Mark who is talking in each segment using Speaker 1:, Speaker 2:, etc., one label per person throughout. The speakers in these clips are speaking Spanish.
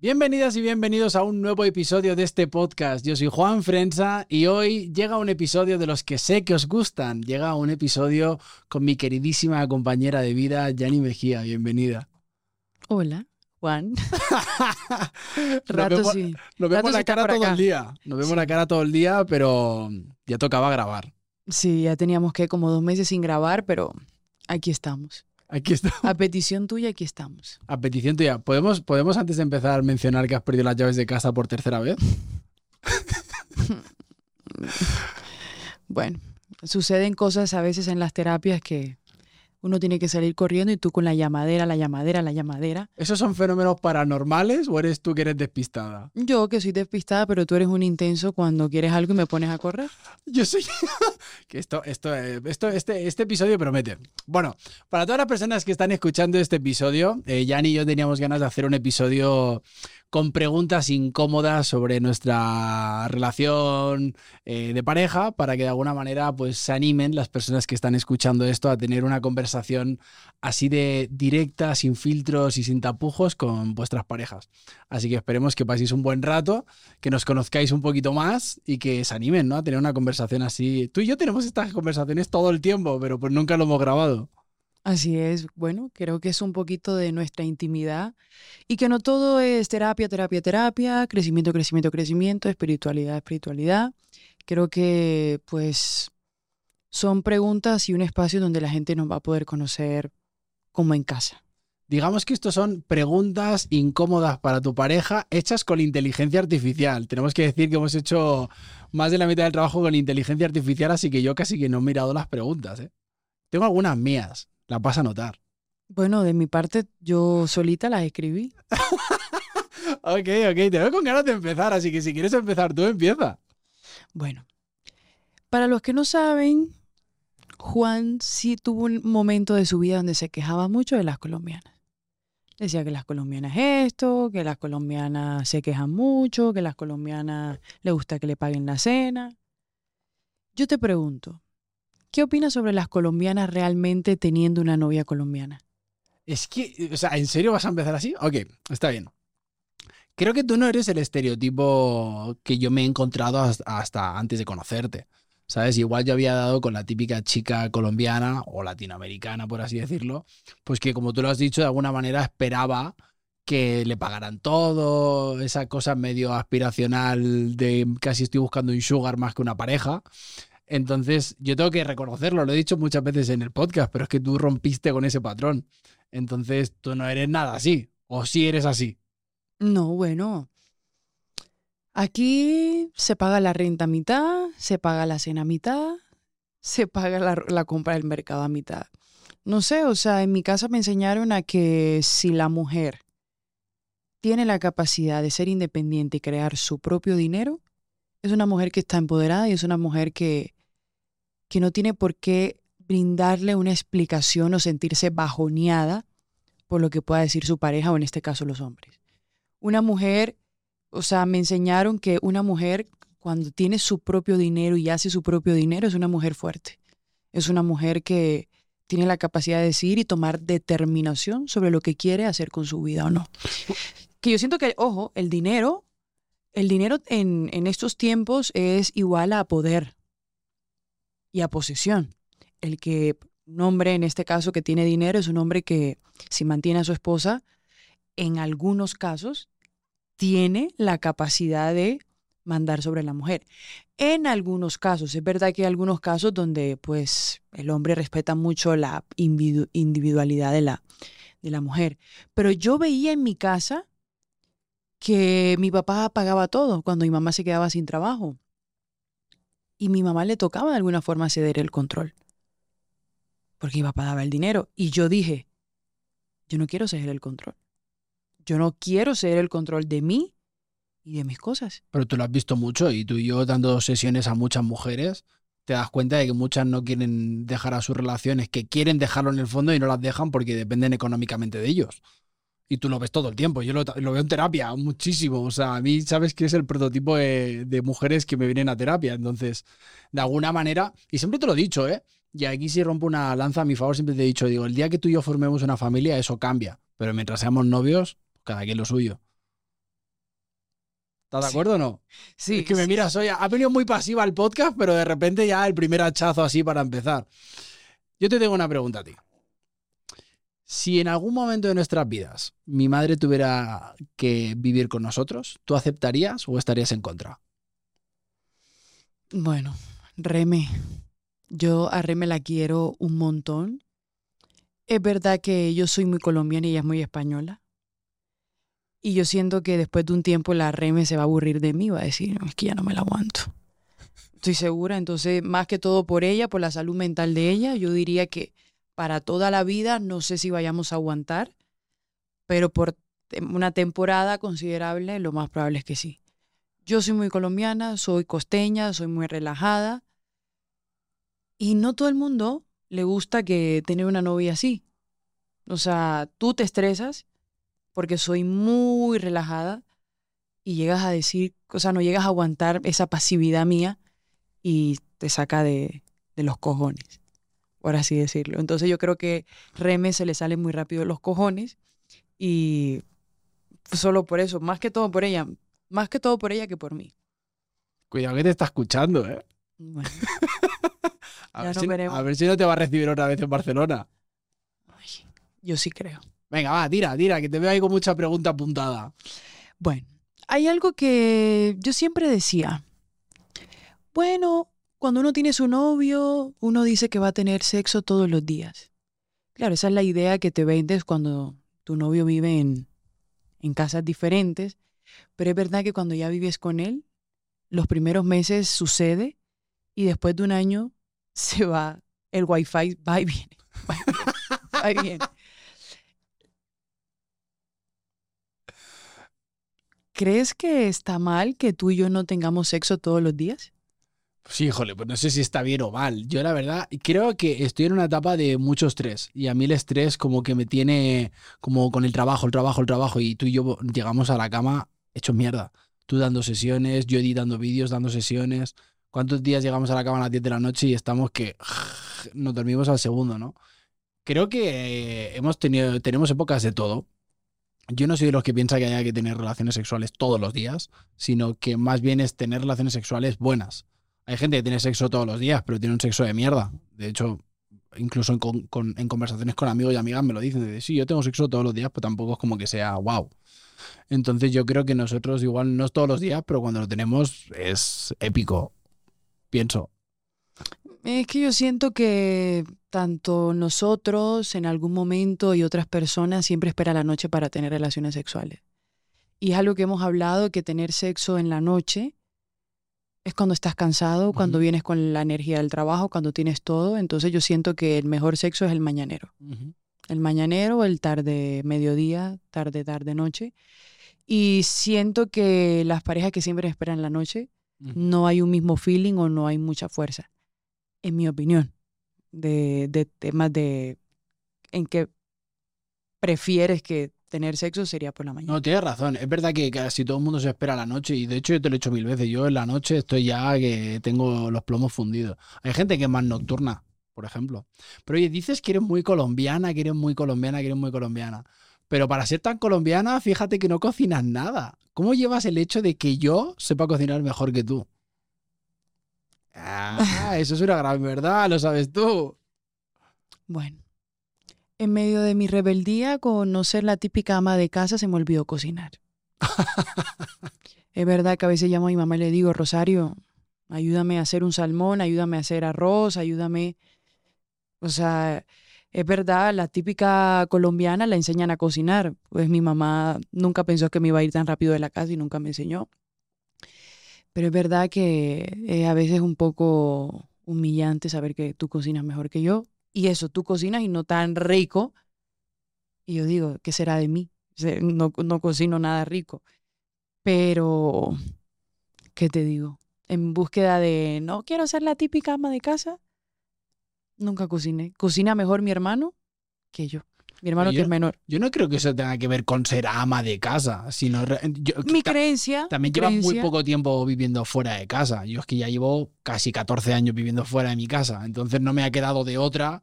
Speaker 1: Bienvenidas y bienvenidos a un nuevo episodio de este podcast. Yo soy Juan Frenza y hoy llega un episodio de los que sé que os gustan. Llega un episodio con mi queridísima compañera de vida, Yani Mejía. Bienvenida.
Speaker 2: Hola, Juan.
Speaker 1: Rato nos vemos, sí. Nos vemos la cara todo el día. Nos vemos la cara todo el día, pero ya tocaba grabar.
Speaker 2: Sí, ya teníamos que como dos meses sin grabar, pero aquí estamos.
Speaker 1: Aquí estamos.
Speaker 2: A petición tuya, aquí estamos.
Speaker 1: A petición tuya. ¿Podemos, ¿Podemos antes de empezar mencionar que has perdido las llaves de casa por tercera vez?
Speaker 2: bueno, suceden cosas a veces en las terapias que uno tiene que salir corriendo y tú con la llamadera, la llamadera, la llamadera.
Speaker 1: ¿Esos son fenómenos paranormales o eres tú que eres despistada?
Speaker 2: Yo que soy despistada, pero tú eres un intenso cuando quieres algo y me pones a correr.
Speaker 1: Yo soy... que esto, esto, eh, esto, este, este episodio promete. Bueno, para todas las personas que están escuchando este episodio, eh, Jan y yo teníamos ganas de hacer un episodio con preguntas incómodas sobre nuestra relación eh, de pareja para que de alguna manera pues se animen las personas que están escuchando esto a tener una conversación así de directa, sin filtros y sin tapujos con vuestras parejas. Así que esperemos que paséis un buen rato, que nos conozcáis un poquito más y que se animen ¿no? a tener una conversación así. Tú y yo tenemos estas conversaciones todo el tiempo, pero pues nunca lo hemos grabado.
Speaker 2: Así es, bueno, creo que es un poquito de nuestra intimidad y que no todo es terapia, terapia, terapia, crecimiento, crecimiento, crecimiento, espiritualidad, espiritualidad. Creo que pues son preguntas y un espacio donde la gente nos va a poder conocer como en casa.
Speaker 1: Digamos que estos son preguntas incómodas para tu pareja hechas con inteligencia artificial. Tenemos que decir que hemos hecho más de la mitad del trabajo con inteligencia artificial, así que yo casi que no he mirado las preguntas. ¿eh? Tengo algunas mías, la vas a notar.
Speaker 2: Bueno, de mi parte, yo solita las escribí.
Speaker 1: ok, ok, te veo con ganas de empezar, así que si quieres empezar tú, empieza.
Speaker 2: Bueno, para los que no saben, Juan sí tuvo un momento de su vida donde se quejaba mucho de las colombianas. Decía que las colombianas esto, que las colombianas se quejan mucho, que las colombianas le gusta que le paguen la cena. Yo te pregunto, ¿Qué opinas sobre las colombianas realmente teniendo una novia colombiana?
Speaker 1: Es que, o sea, ¿en serio vas a empezar así? Ok, está bien. Creo que tú no eres el estereotipo que yo me he encontrado hasta antes de conocerte. ¿Sabes? Igual yo había dado con la típica chica colombiana o latinoamericana, por así decirlo, pues que como tú lo has dicho, de alguna manera esperaba que le pagaran todo, esa cosa medio aspiracional de casi estoy buscando un sugar más que una pareja. Entonces, yo tengo que reconocerlo, lo he dicho muchas veces en el podcast, pero es que tú rompiste con ese patrón. Entonces, tú no eres nada así, o sí eres así.
Speaker 2: No, bueno. Aquí se paga la renta a mitad, se paga la cena a mitad, se paga la, la compra del mercado a mitad. No sé, o sea, en mi casa me enseñaron a que si la mujer tiene la capacidad de ser independiente y crear su propio dinero, es una mujer que está empoderada y es una mujer que, que no tiene por qué brindarle una explicación o sentirse bajoneada por lo que pueda decir su pareja o en este caso los hombres. Una mujer, o sea, me enseñaron que una mujer cuando tiene su propio dinero y hace su propio dinero es una mujer fuerte. Es una mujer que tiene la capacidad de decir y tomar determinación sobre lo que quiere hacer con su vida o no. Que yo siento que, ojo, el dinero, el dinero en, en estos tiempos es igual a poder a posesión. El que un hombre, en este caso, que tiene dinero, es un hombre que, si mantiene a su esposa, en algunos casos, tiene la capacidad de mandar sobre la mujer. En algunos casos, es verdad que hay algunos casos donde pues el hombre respeta mucho la individualidad de la, de la mujer. Pero yo veía en mi casa que mi papá pagaba todo cuando mi mamá se quedaba sin trabajo y mi mamá le tocaba de alguna forma ceder el control. Porque mi papá daba el dinero. Y yo dije, yo no quiero ceder el control. Yo no quiero ceder el control de mí y de mis cosas.
Speaker 1: Pero tú lo has visto mucho y tú y yo dando sesiones a muchas mujeres, te das cuenta de que muchas no quieren dejar a sus relaciones, que quieren dejarlo en el fondo y no las dejan porque dependen económicamente de ellos y tú lo ves todo el tiempo. Yo lo, veo en terapia muchísimo. O sea, a mí sabes que es el prototipo de, mujeres que me vienen a terapia. Entonces, de alguna manera, y siempre te lo he dicho, ¿eh? Y aquí si rompo una lanza a mi favor, siempre te he dicho, digo, el día que tú y yo formemos una familia, eso cambia. Pero mientras seamos novios, cada quien lo suyo. ¿Estás de acuerdo o no?
Speaker 2: Sí.
Speaker 1: Es que me
Speaker 2: sí.
Speaker 1: miras hoy, ha venido muy pasiva al podcast, pero de repente ya el primer hachazo así para empezar. Yo te tengo una pregunta a ti. Si en algún momento de nuestras vidas mi madre tuviera que vivir con nosotros, ¿tú aceptarías o estarías en contra?
Speaker 2: Bueno, Reme, yo a Reme la quiero un montón. Es verdad que yo soy muy colombiana y ella es muy española. Y yo siento que después de un tiempo la Reme se va a aburrir de mí, va a decir, "No, es que ya no me la aguanto. Estoy segura, entonces más que todo por ella, por la salud mental de ella, yo diría que para toda la vida no sé si vayamos a aguantar, pero por una temporada considerable lo más probable es que sí. Yo soy muy colombiana, soy costeña, soy muy relajada. Y no todo el mundo le gusta que tener una novia así. O sea, tú te estresas porque soy muy relajada y llegas a decir, o sea, no llegas a aguantar esa pasividad mía y te saca de, de los cojones, por así decirlo. Entonces yo creo que Reme se le sale muy rápido los cojones y solo por eso, más que todo por ella, más que todo por ella que por mí.
Speaker 1: Cuidado que te está escuchando, ¿eh?
Speaker 2: Bueno,
Speaker 1: A,
Speaker 2: Ya
Speaker 1: ver si,
Speaker 2: veremos.
Speaker 1: a ver si no te va a recibir otra vez en Barcelona.
Speaker 2: ay, yo sí creo.
Speaker 1: Venga, va, tira, tira, que te veo ahí con mucha pregunta apuntada.
Speaker 2: Bueno, hay algo que yo siempre decía. Bueno, cuando uno tiene su novio, uno dice que va a tener sexo todos los días. Claro, esa es la idea que te vendes cuando tu novio vive en, en casas diferentes. Pero es verdad que cuando ya vives con él, los primeros meses sucede y después de un año se va, el wifi va y viene, va y va y viene. ¿Crees que está mal que tú y yo no tengamos sexo todos los días?
Speaker 1: Sí, híjole, pues no sé si está bien o mal. Yo la verdad creo que estoy en una etapa de mucho estrés y a mí el estrés como que me tiene como con el trabajo, el trabajo, el trabajo y tú y yo llegamos a la cama hechos mierda. Tú dando sesiones, yo editando vídeos, dando sesiones. ¿Cuántos días llegamos a la cama a las 10 de la noche y estamos que nos dormimos al segundo, ¿no? Creo que eh, hemos tenido, tenemos épocas de todo. Yo no soy de los que piensa que haya que tener relaciones sexuales todos los días, sino que más bien es tener relaciones sexuales buenas. Hay gente que tiene sexo todos los días, pero tiene un sexo de mierda. De hecho, incluso en, con- con- en conversaciones con amigos y amigas me lo dicen. De, sí, yo tengo sexo todos los días, pero tampoco es como que sea wow. Entonces yo creo que nosotros igual no es todos los días, pero cuando lo tenemos es épico. Pienso.
Speaker 2: Es que yo siento que tanto nosotros en algún momento y otras personas siempre esperan la noche para tener relaciones sexuales. Y es algo que hemos hablado, que tener sexo en la noche es cuando estás cansado, cuando vienes con la energía del trabajo, cuando tienes todo. Entonces yo siento que el mejor sexo es el mañanero. El mañanero, el tarde, mediodía, tarde, tarde, noche. Y siento que las parejas que siempre esperan la noche no hay un mismo feeling o no hay mucha fuerza, en mi opinión, de, de temas de en que prefieres que tener sexo sería por la mañana.
Speaker 1: No, tienes razón. Es verdad que casi todo el mundo se espera a la noche y de hecho yo te lo he hecho mil veces. Yo en la noche estoy ya que tengo los plomos fundidos. Hay gente que es más nocturna, por ejemplo. Pero oye, dices que eres muy colombiana, que eres muy colombiana, que eres muy colombiana. Pero para ser tan colombiana, fíjate que no cocinas nada. ¿Cómo llevas el hecho de que yo sepa cocinar mejor que tú? Ah, eso es una gran verdad, lo sabes tú.
Speaker 2: Bueno, en medio de mi rebeldía con no ser la típica ama de casa, se me olvidó cocinar. es verdad que a veces llamo a mi mamá y le digo, Rosario, ayúdame a hacer un salmón, ayúdame a hacer arroz, ayúdame. O sea, es verdad, la típica colombiana la enseñan a cocinar. Pues mi mamá nunca pensó que me iba a ir tan rápido de la casa y nunca me enseñó. Pero es verdad que es a veces un poco humillante saber que tú cocinas mejor que yo. Y eso, tú cocinas y no tan rico. Y yo digo, ¿qué será de mí? No, no cocino nada rico. Pero, ¿qué te digo? En búsqueda de, no quiero ser la típica ama de casa, nunca cociné. Cocina mejor mi hermano que yo. Mi hermano que
Speaker 1: Yo-
Speaker 2: es menor.
Speaker 1: Yo no creo que eso tenga que ver con ser ama de casa, sino... yo-
Speaker 2: Mi
Speaker 1: ta-
Speaker 2: creencia.
Speaker 1: También llevas muy
Speaker 2: creencia-
Speaker 1: poco tiempo viviendo fuera de casa. Yo es que ya llevo casi 14 años viviendo fuera de mi casa. Entonces no me ha quedado de otra.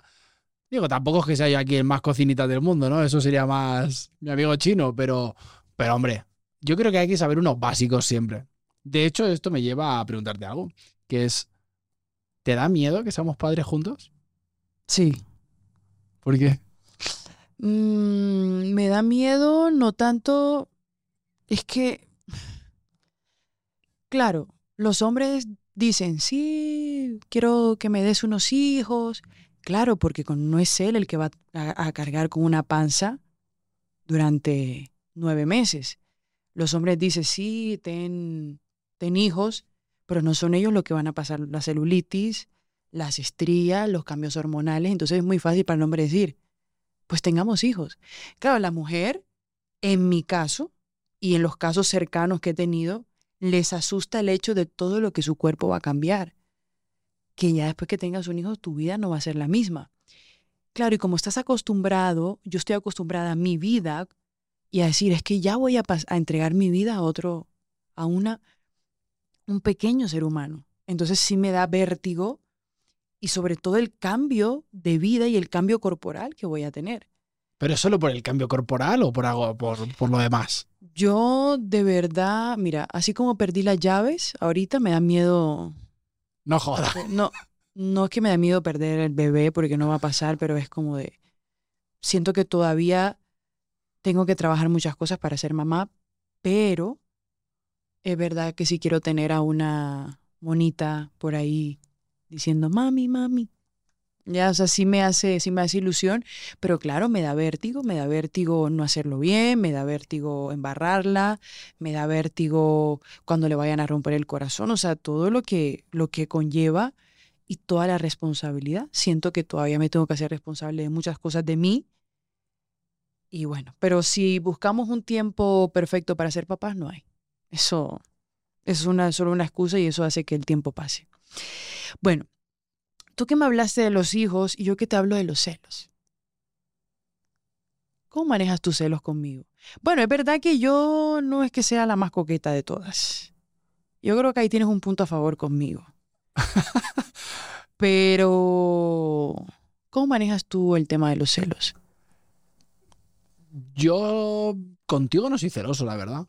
Speaker 1: Digo, tampoco es que sea yo aquí el más cocinita del mundo, ¿no? Eso sería más mi amigo chino, pero, pero hombre, yo creo que hay que saber unos básicos siempre. De hecho, esto me lleva a preguntarte algo, que es, ¿te da miedo que seamos padres juntos?
Speaker 2: Sí.
Speaker 1: ¿Por qué?
Speaker 2: Mm, me da miedo, no tanto. Es que. Claro, los hombres dicen, sí, quiero que me des unos hijos. Claro, porque no es él el que va a, a cargar con una panza durante nueve meses. Los hombres dicen, sí, ten, ten hijos, pero no son ellos los que van a pasar la celulitis, las estrías, los cambios hormonales. Entonces es muy fácil para el hombre decir, pues tengamos hijos. Claro, la mujer, en mi caso y en los casos cercanos que he tenido, les asusta el hecho de todo lo que su cuerpo va a cambiar. Que ya después que tengas un hijo, tu vida no va a ser la misma. Claro, y como estás acostumbrado, yo estoy acostumbrada a mi vida y a decir, es que ya voy a, a entregar mi vida a otro, a una, un pequeño ser humano. Entonces sí me da vértigo y sobre todo el cambio de vida y el cambio corporal que voy a tener.
Speaker 1: ¿Pero es solo por el cambio corporal o por algo, por, por lo demás?
Speaker 2: Yo de verdad, mira, así como perdí las llaves, ahorita me da miedo.
Speaker 1: No joda.
Speaker 2: No, no es que me da miedo perder el bebé porque no va a pasar, pero es como de. Siento que todavía tengo que trabajar muchas cosas para ser mamá, pero es verdad que sí quiero tener a una monita por ahí diciendo mami, mami. Ya, o sea, sí me hace, sí me hace ilusión, pero claro, me da vértigo, me da vértigo no hacerlo bien, me da vértigo embarrarla, me da vértigo cuando le vayan a romper el corazón, o sea, todo lo que, lo que conlleva y toda la responsabilidad. Siento que todavía me tengo que hacer responsable de muchas cosas de mí. Y bueno, pero si buscamos un tiempo perfecto para ser papás, no hay. Eso, eso es una, solo una excusa y eso hace que el tiempo pase. Bueno, tú que me hablaste de los hijos y yo que te hablo de los celos. ¿Cómo manejas tus celos conmigo? Bueno, es verdad que yo no es que sea la más coqueta de todas. Yo creo que ahí tienes un punto a favor conmigo. Pero, ¿cómo manejas tú el tema de los celos?
Speaker 1: Yo contigo no soy celoso, la verdad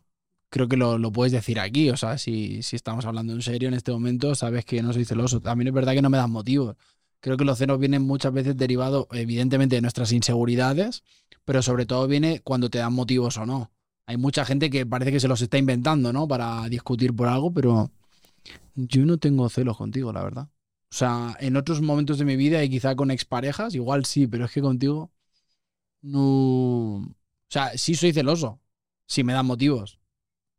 Speaker 1: creo que lo, lo, puedes decir aquí. O sea, si, si, estamos hablando en serio en este momento, sabes que no soy celoso. También es verdad que no me dan motivos. Creo que los celos vienen muchas veces derivados, evidentemente, de nuestras inseguridades, pero sobre todo viene cuando te dan motivos o no. Hay mucha gente que parece que se los está inventando, ¿no? Para discutir por algo, pero yo no tengo celos contigo, la verdad. O sea, en otros momentos de mi vida y quizá con exparejas, igual sí, pero es que contigo no. O sea, sí soy celoso, si me dan motivos,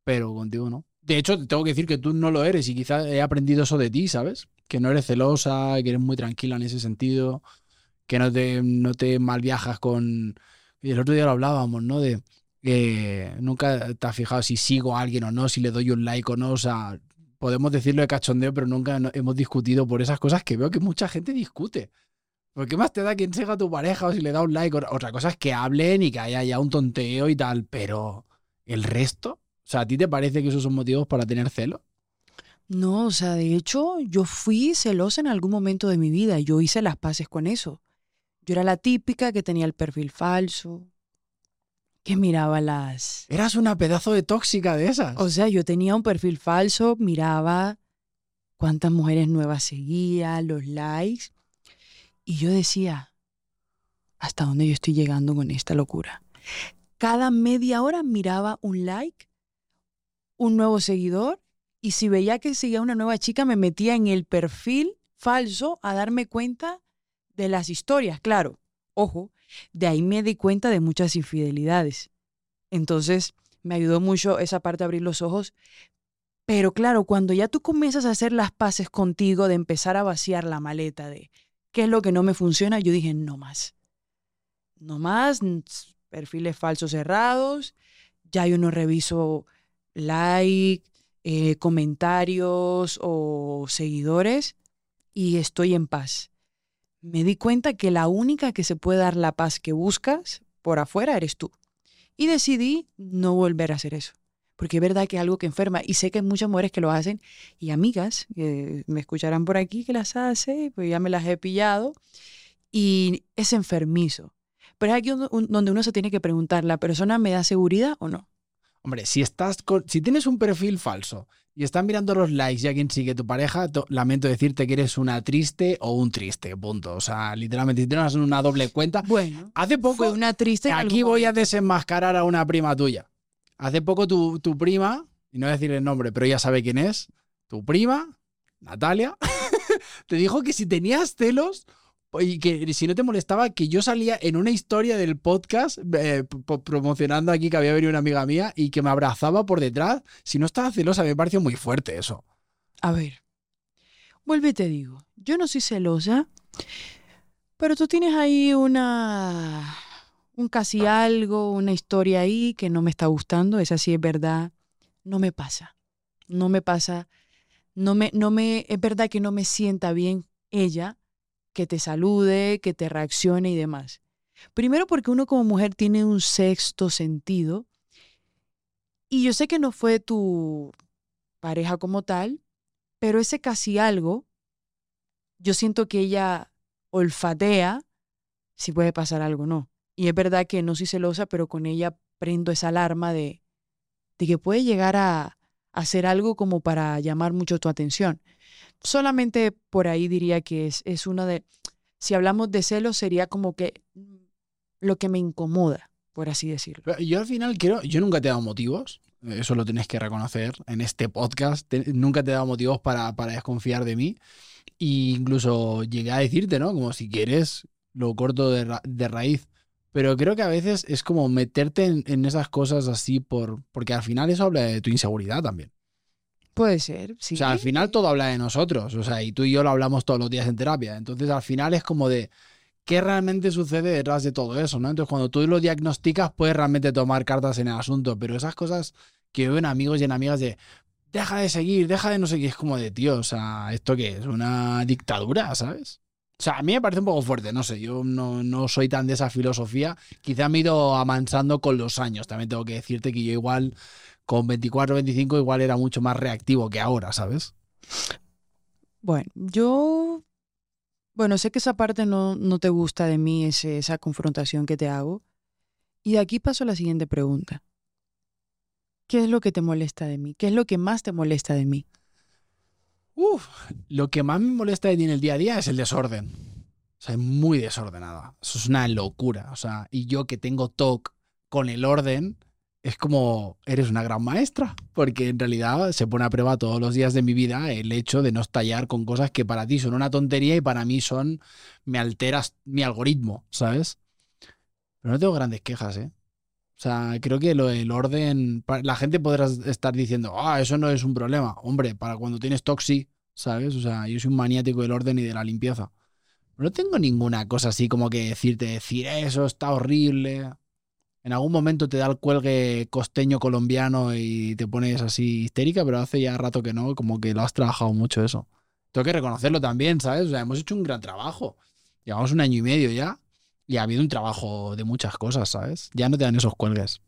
Speaker 1: pero contigo no. De hecho, tengo que decir que tú no lo eres y quizás he aprendido eso de ti, ¿sabes? Que no eres celosa, que eres muy tranquila en ese sentido, que no te, no te mal viajas con... Y el otro día lo hablábamos, ¿no? De que nunca te has fijado si sigo a alguien o no, si le doy un like o no, o sea, podemos decirlo de cachondeo, pero nunca hemos discutido por esas cosas que veo que mucha gente discute. ¿Por qué más te da quien siga a tu pareja o si le da un like? Otra cosa es que hablen y que haya ya un tonteo y tal, pero el resto, o sea, ¿a ti te parece que esos son motivos para tener celo?
Speaker 2: No, o sea, de hecho, yo fui celosa en algún momento de mi vida. Yo hice las paces con eso. Yo era la típica que tenía el perfil falso, que miraba las...
Speaker 1: Eras una pedazo de tóxica de esas.
Speaker 2: O sea, yo tenía un perfil falso, miraba cuántas mujeres nuevas seguía, los likes, y yo decía, ¿hasta dónde yo estoy llegando con esta locura? Cada media hora miraba un like un nuevo seguidor y si veía que seguía una nueva chica me metía en el perfil falso a darme cuenta de las historias. Claro, ojo, de ahí me di cuenta de muchas infidelidades. Entonces me ayudó mucho esa parte de abrir los ojos. Pero claro, cuando ya tú comienzas a hacer las paces contigo, de empezar a vaciar la maleta de qué es lo que no me funciona, yo dije, no más. No más, perfiles falsos cerrados, ya yo no reviso like, eh, comentarios o seguidores y estoy en paz. Me di cuenta que la única que se puede dar la paz que buscas por afuera eres tú. Y decidí no volver a hacer eso. Porque es verdad que es algo que enferma. Y sé que hay muchas mujeres que lo hacen. Y amigas que me escucharán por aquí que las hace, pues ya me las he pillado. Y es enfermizo. Pero es aquí donde uno se tiene que preguntar, ¿la persona me da seguridad o no?
Speaker 1: Hombre, si estás con, si tienes un perfil falso y estás mirando los likes y a quien sigue tu pareja, to- lamento decirte que eres una triste o un triste, punto. O sea, literalmente, si tienes una doble cuenta.
Speaker 2: Bueno,
Speaker 1: Hace poco,
Speaker 2: fue una triste.
Speaker 1: aquí voy a desenmascarar a una prima tuya. Hace poco tu, tu prima, y no voy a decir el nombre, pero ella sabe quién es, tu prima, Natalia, te dijo que si tenías celos y que si no te molestaba que yo salía en una historia del podcast eh, promocionando aquí que había venido una amiga mía y que me abrazaba por detrás. Si no estaba celosa, me pareció muy fuerte eso.
Speaker 2: A ver, vuelve y te digo, yo no soy celosa, pero tú tienes ahí una, un casi algo, una historia ahí que no me está gustando, esa sí es verdad, no me pasa, no me pasa, no me, no me, es verdad que no me sienta bien ella que te salude, que te reaccione y demás. Primero porque uno como mujer tiene un sexto sentido y yo sé que no fue tu pareja como tal, pero ese casi algo, yo siento que ella olfatea si puede pasar algo o no. Y es verdad que no soy celosa, pero con ella prendo esa alarma de, de que puede llegar a hacer algo como para llamar mucho tu atención. Solamente por ahí diría que es, es una de, si hablamos de celos, sería como que mm, lo que me incomoda, por así decirlo.
Speaker 1: Yo al final quiero, yo nunca te he dado motivos, eso lo tienes que reconocer en este podcast, nunca te he dado motivos para, para desconfiar de mí. E incluso llegué a decirte, ¿no? Como si quieres, lo corto de raíz. Pero creo que a veces es como meterte en, en esas cosas así por. Porque al final eso habla de tu inseguridad también.
Speaker 2: Puede ser, sí.
Speaker 1: O sea, al final todo habla de nosotros. O sea, y tú y yo lo hablamos todos los días en terapia. Entonces, al final es como de qué realmente sucede detrás de todo eso, ¿no? Entonces, cuando tú lo diagnosticas, puedes realmente tomar cartas en el asunto. Pero esas cosas que veo en amigos y en amigas de deja de seguir, deja de no sé qué, es como de tío, o sea, ¿esto qué es? Una dictadura, ¿sabes? O sea, a mí me parece un poco fuerte, no sé, yo no, no soy tan de esa filosofía. Quizá me he ido amansando con los años. También tengo que decirte que yo igual con 24, 25 igual era mucho más reactivo que ahora, ¿sabes?
Speaker 2: Bueno, yo, bueno, sé que esa parte no, no te gusta de mí, ese- esa confrontación que te hago. Y de aquí paso a la siguiente pregunta. ¿Qué es lo que te molesta de mí? ¿Qué es lo que más te molesta de mí?
Speaker 1: Uf, lo que más me molesta de ti en el día a día es el desorden. O sea, es muy desordenada. Eso es una locura. O sea, y yo que tengo TOC con el orden, es como eres una gran maestra. Porque en realidad se pone a prueba todos los días de mi vida el hecho de no estallar con cosas que para ti son una tontería y para mí son. me alteras mi algoritmo, ¿sabes? Pero no tengo grandes quejas, ¿eh? O sea, creo que lo del orden. La gente podrá estar diciendo, ah, eso no es un problema. Hombre, para cuando tienes toxi, ¿sabes? O sea, yo soy un maniático del orden y de la limpieza. No tengo ninguna cosa así como que decirte, decir eso está horrible. En algún momento te da el cuelgue costeño colombiano y te pones así histérica, pero hace ya rato que no, como que lo has trabajado mucho eso. Tengo que reconocerlo también, ¿sabes? O sea, hemos hecho un gran trabajo. Llevamos un año y medio ya y ha habido un trabajo de muchas cosas, ¿sabes? Ya no te dan esos cuelgues.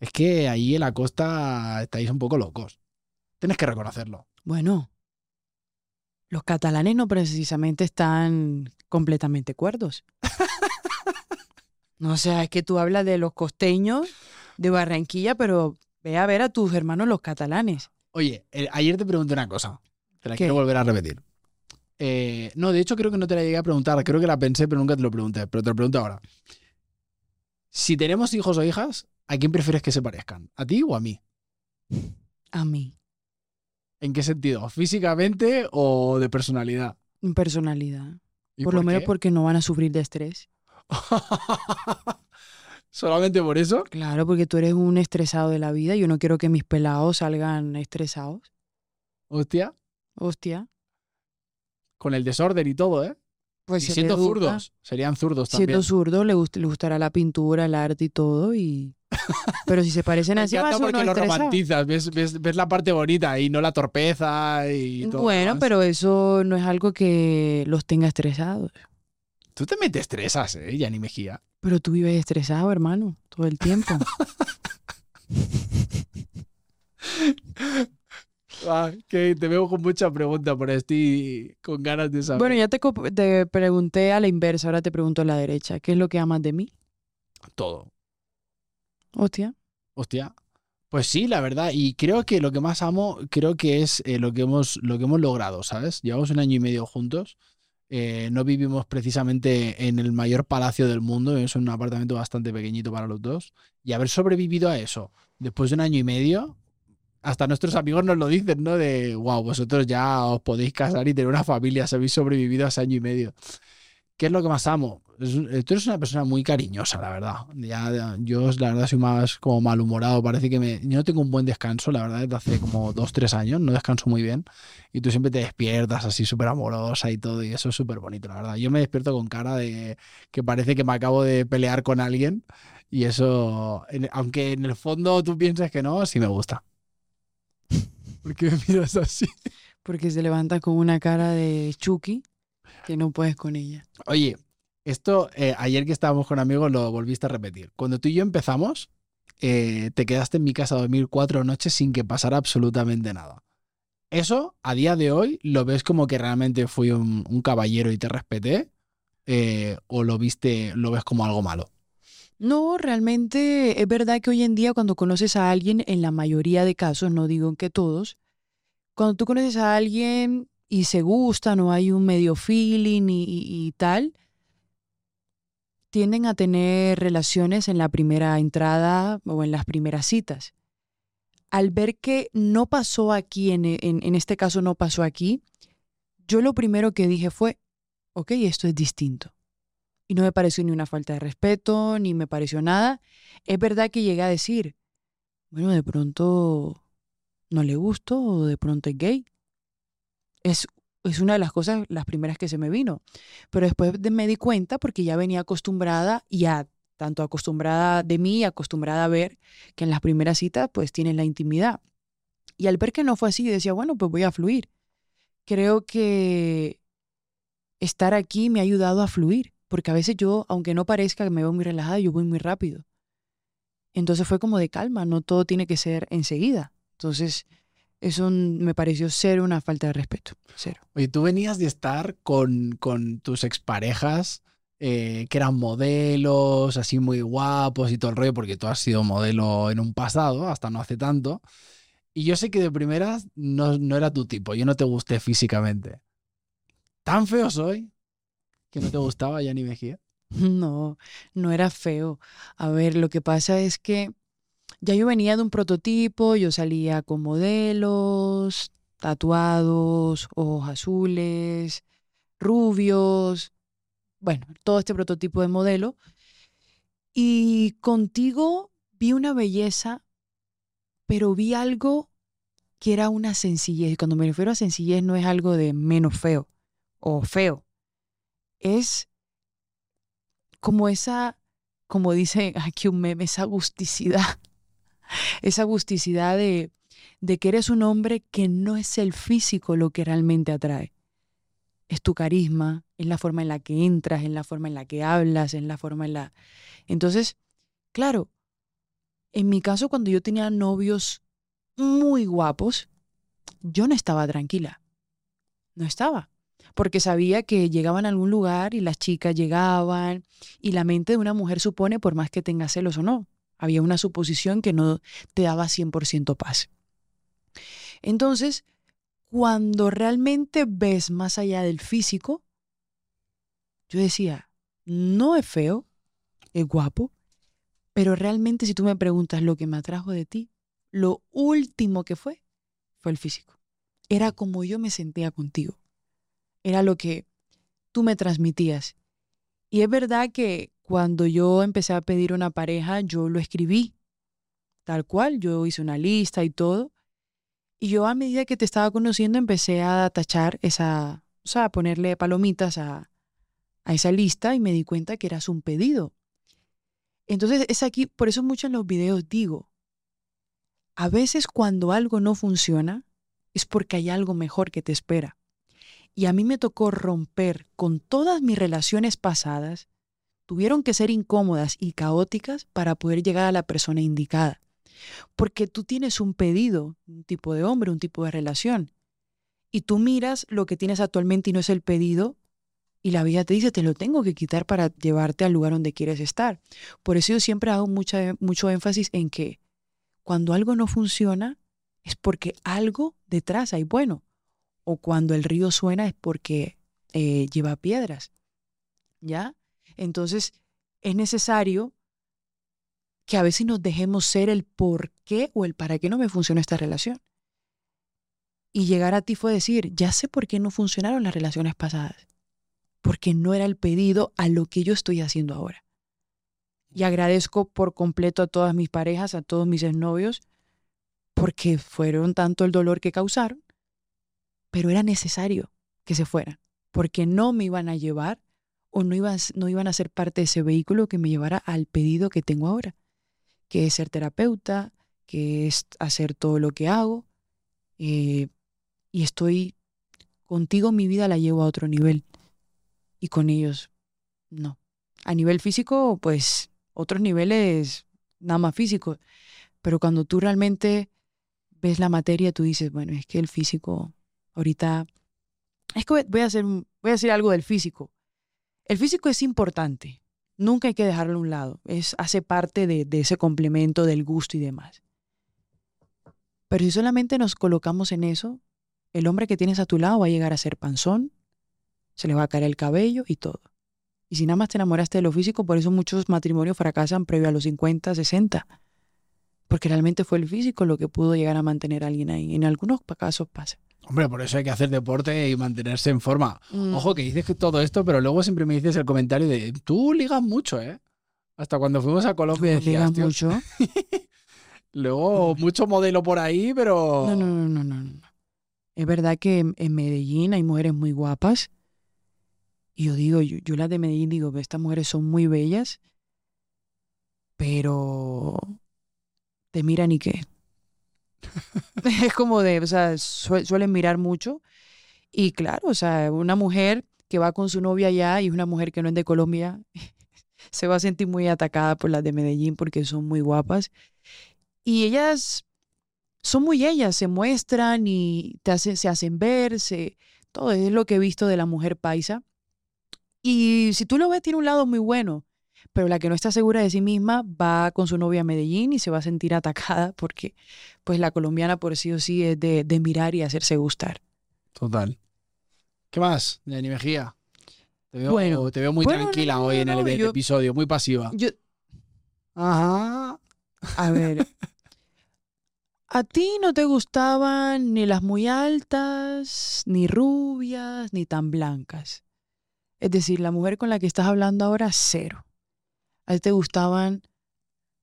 Speaker 1: Es que ahí en la costa estáis un poco locos. Tienes que reconocerlo.
Speaker 2: Bueno, los catalanes no precisamente están completamente cuerdos. No, o sea, es que tú hablas de los costeños de Barranquilla, pero ve a ver a tus hermanos los catalanes.
Speaker 1: Oye, eh, ayer te pregunté una cosa. Te la
Speaker 2: ¿Qué?
Speaker 1: quiero volver a repetir. Eh, no, de hecho creo que no te la llegué a preguntar. Creo que la pensé, pero nunca te lo pregunté. Pero te lo pregunto ahora. Si tenemos hijos o hijas, ¿a quién prefieres que se parezcan? ¿A ti o a mí?
Speaker 2: A mí,
Speaker 1: ¿En qué sentido? ¿Físicamente o de personalidad?
Speaker 2: personalidad.
Speaker 1: ¿Y
Speaker 2: Por, lo menos porque no van a sufrir de estrés.
Speaker 1: ¿Solamente por eso?
Speaker 2: Claro, porque tú eres un estresado de la vida. Yo no quiero que mis pelados salgan estresados.
Speaker 1: Hostia,
Speaker 2: Hostia.
Speaker 1: con el desorden y todo, ¿eh?
Speaker 2: Pues
Speaker 1: y
Speaker 2: se
Speaker 1: siendo zurdos. Serían zurdos también.
Speaker 2: Siendo zurdo, le, gust- le gustará la pintura, el arte y todo. Y... Pero si se parecen así, uno
Speaker 1: porque lo
Speaker 2: estresado.
Speaker 1: romantizas, ves, ves- ves la parte bonita y no la torpeza y todo.
Speaker 2: Bueno, pero eso no es algo que los tenga estresados.
Speaker 1: Tú te metes estresas, ¿eh? Yanni Mejía.
Speaker 2: Pero tú vives estresado, hermano, todo el tiempo.
Speaker 1: Ah, que te veo con mucha pregunta por estoy con ganas de saber.
Speaker 2: bueno, ya te, te pregunté a la inversa, ahora te pregunto a la derecha. ¿Qué es lo que amas de mí?
Speaker 1: Todo.
Speaker 2: Hostia.
Speaker 1: Hostia. Pues sí, la verdad. Y creo que lo que más amo, creo que es eh, lo, que hemos, lo que hemos logrado, ¿sabes? Llevamos un año y medio juntos. Eh, no vivimos precisamente en el mayor palacio del mundo, es un apartamento bastante pequeñito para los dos. Y haber sobrevivido a eso después de un año y medio, hasta nuestros amigos nos lo dicen, ¿no? De, wow, vosotros ya os podéis casar y tener una familia, os habéis sobrevivido a ese año y medio. ¿Qué es lo que más amo? Tú eres una persona muy cariñosa, la verdad. Ya, yo, la verdad, soy más como malhumorado. Parece que me, yo no tengo un buen descanso, la verdad, desde hace como dos, tres años. No descanso muy bien. Y tú siempre te despiertas así súper amorosa y todo. Y eso es súper bonito, la verdad. Yo me despierto con cara de que parece que me acabo de pelear con alguien. Y eso, aunque en el fondo tú pienses que no, sí me gusta. ¿Por qué me miras así?
Speaker 2: Porque se levanta con una cara de Chucky que no puedes con ella.
Speaker 1: Oye, esto eh, ayer que estábamos con amigos lo volviste a repetir. Cuando tú y yo empezamos, eh, te quedaste en mi casa a dormir cuatro noches sin que pasara absolutamente nada. Eso, a día de hoy, ¿lo ves como que realmente fui un, caballero y te respeté? Eh, ¿O lo viste, lo ves como algo malo?
Speaker 2: No, realmente es verdad que hoy en día cuando conoces a alguien, en la mayoría de casos, no digo que todos, cuando tú conoces a alguien y se gusta, no hay un medio feeling y, tal, tienden a tener relaciones en la primera entrada o en las primeras citas. Al ver que no pasó aquí, en, en, este caso no pasó aquí, yo lo primero que dije fue, ok, esto es distinto. Y no me pareció ni una falta de respeto, ni me pareció nada. Es verdad que llegué a decir, bueno, de pronto no le gusto o de pronto es gay es, es una de las cosas, las primeras que se me vino. Pero después me di cuenta porque ya venía acostumbrada ya tanto acostumbrada de mí, acostumbrada a ver que en las primeras citas pues tienen la intimidad. Y al ver que no fue así, decía, bueno, pues voy a fluir. Creo que estar aquí me ha ayudado a fluir, porque a veces yo, aunque no parezca que me veo muy relajada, yo voy muy rápido. Entonces fue como de calma, no todo tiene que ser enseguida. Entonces, eso me pareció ser una falta de respeto. Cero.
Speaker 1: Oye, tú venías de estar con, con tus exparejas eh, que eran modelos, así muy guapos y todo el rollo, porque tú has sido modelo en un pasado, hasta no hace tanto. Y yo sé que de primeras no, no era tu tipo, yo no te gusté físicamente. ¿Tan feo soy que no te gustaba ni Mejía?
Speaker 2: No, no era feo. A ver, lo que pasa es que ya yo venía de un prototipo, yo salía con modelos, tatuados, ojos azules, rubios, bueno, todo este prototipo de modelo. Y contigo vi una belleza, pero vi algo que era una sencillez. Y cuando me refiero a sencillez no es algo de menos feo o feo. Es como esa, como dice aquí un meme, esa agusticidad esa agusticidad de, de que eres un hombre que no es el físico lo que realmente atrae. Es tu carisma, es la forma en la que entras, es la forma en la que hablas, es la forma en la... Entonces, claro, en mi caso cuando yo tenía novios muy guapos, yo no estaba tranquila. No estaba. Porque sabía que llegaban a algún lugar y las chicas llegaban y la mente de una mujer supone por más que tenga celos o no. Había una suposición que no te daba 100% paz. Entonces, cuando realmente ves más allá del físico, yo decía, no es feo, es guapo, pero realmente si tú me preguntas lo que me atrajo de ti, lo último que fue, fue el físico. Era como yo me sentía contigo. Era lo que tú me transmitías. Y es verdad que cuando yo empecé a pedir una pareja, yo lo escribí, tal cual, yo hice una lista y todo. Y yo a medida que te estaba conociendo empecé a tachar esa, o sea, a ponerle palomitas a, a esa lista y me di cuenta que eras un pedido. Entonces es aquí, por eso mucho en los videos digo, a veces cuando algo no funciona es porque hay algo mejor que te espera. Y a mí me tocó romper con todas mis relaciones pasadas tuvieron que ser incómodas y caóticas para poder llegar a la persona indicada. Porque tú tienes un pedido, un tipo de hombre, un tipo de relación. Y tú miras lo que tienes actualmente y no es el pedido, y la vida te dice, te lo tengo que quitar para llevarte al lugar donde quieres estar. Por eso yo siempre hago mucha, mucho énfasis en que cuando algo no funciona es porque algo detrás hay bueno. O cuando el río suena es porque eh, lleva piedras. ¿Ya? Entonces es necesario que a veces nos dejemos ser el por qué o el para qué no me funciona esta relación. Y llegar a ti fue decir, ya sé por qué no funcionaron las relaciones pasadas. Porque no era el pedido a lo que yo estoy haciendo ahora. Y agradezco por completo a todas mis parejas, a todos mis exnovios, porque fueron tanto el dolor que causaron, pero era necesario que se fueran, porque no me iban a llevar o no iban, no iban a ser parte de ese vehículo que me llevara al pedido que tengo ahora, que es ser terapeuta, que es hacer todo lo que hago, eh, y estoy contigo, mi vida la llevo a otro nivel, y con ellos no. A nivel físico, pues otros niveles nada más físicos, pero cuando tú realmente ves la materia, tú dices, bueno, es que el físico ahorita, es que voy a, hacer, voy a decir algo del físico. El físico es importante, nunca hay que dejarlo a un lado, es, hace parte de, de ese complemento del gusto y demás. Pero si solamente nos colocamos en eso, el hombre que tienes a tu lado va a llegar a ser panzón, se le va a caer el cabello y todo. Y si nada más te enamoraste de lo físico, por eso muchos matrimonios fracasan previo a los 50, 60 porque realmente fue el físico lo que pudo llegar a mantener a alguien ahí. En algunos casos pasa.
Speaker 1: Hombre, por eso hay que hacer deporte y mantenerse en forma. Mm. Ojo que dices que todo esto, pero luego siempre me dices el comentario de tú ligas mucho, ¿eh? Hasta cuando fuimos a Colombia
Speaker 2: decías, ligas mucho.
Speaker 1: luego mucho modelo por ahí, pero
Speaker 2: no, no, no, no, no. Es verdad que en Medellín hay mujeres muy guapas. Y yo digo, yo, yo las de Medellín digo, estas mujeres son muy bellas, pero te miran y qué. es como de, o sea, suelen mirar mucho. Y claro, o sea, una mujer que va con su novia allá y una mujer que no es de Colombia, se va a sentir muy atacada por las de Medellín porque son muy guapas. Y ellas son muy ellas, se muestran y te se hacen ver, todo es lo que he visto de la mujer paisa. Y si tú lo ves, tiene un lado muy bueno pero la que no está segura de sí misma va con su novia a Medellín y se va a sentir atacada porque pues la colombiana por sí o sí es de, mirar y hacerse gustar.
Speaker 1: Total. ¿Qué más, Jenny Mejía? Te veo, bueno, te veo muy tranquila hoy en el, episodio, muy pasiva.
Speaker 2: Yo,
Speaker 1: Ajá.
Speaker 2: A ver. ¿A ti no te gustaban ni las muy altas, ni rubias, ni tan blancas? Es decir, la mujer con la que estás hablando ahora, cero. A ti te gustaban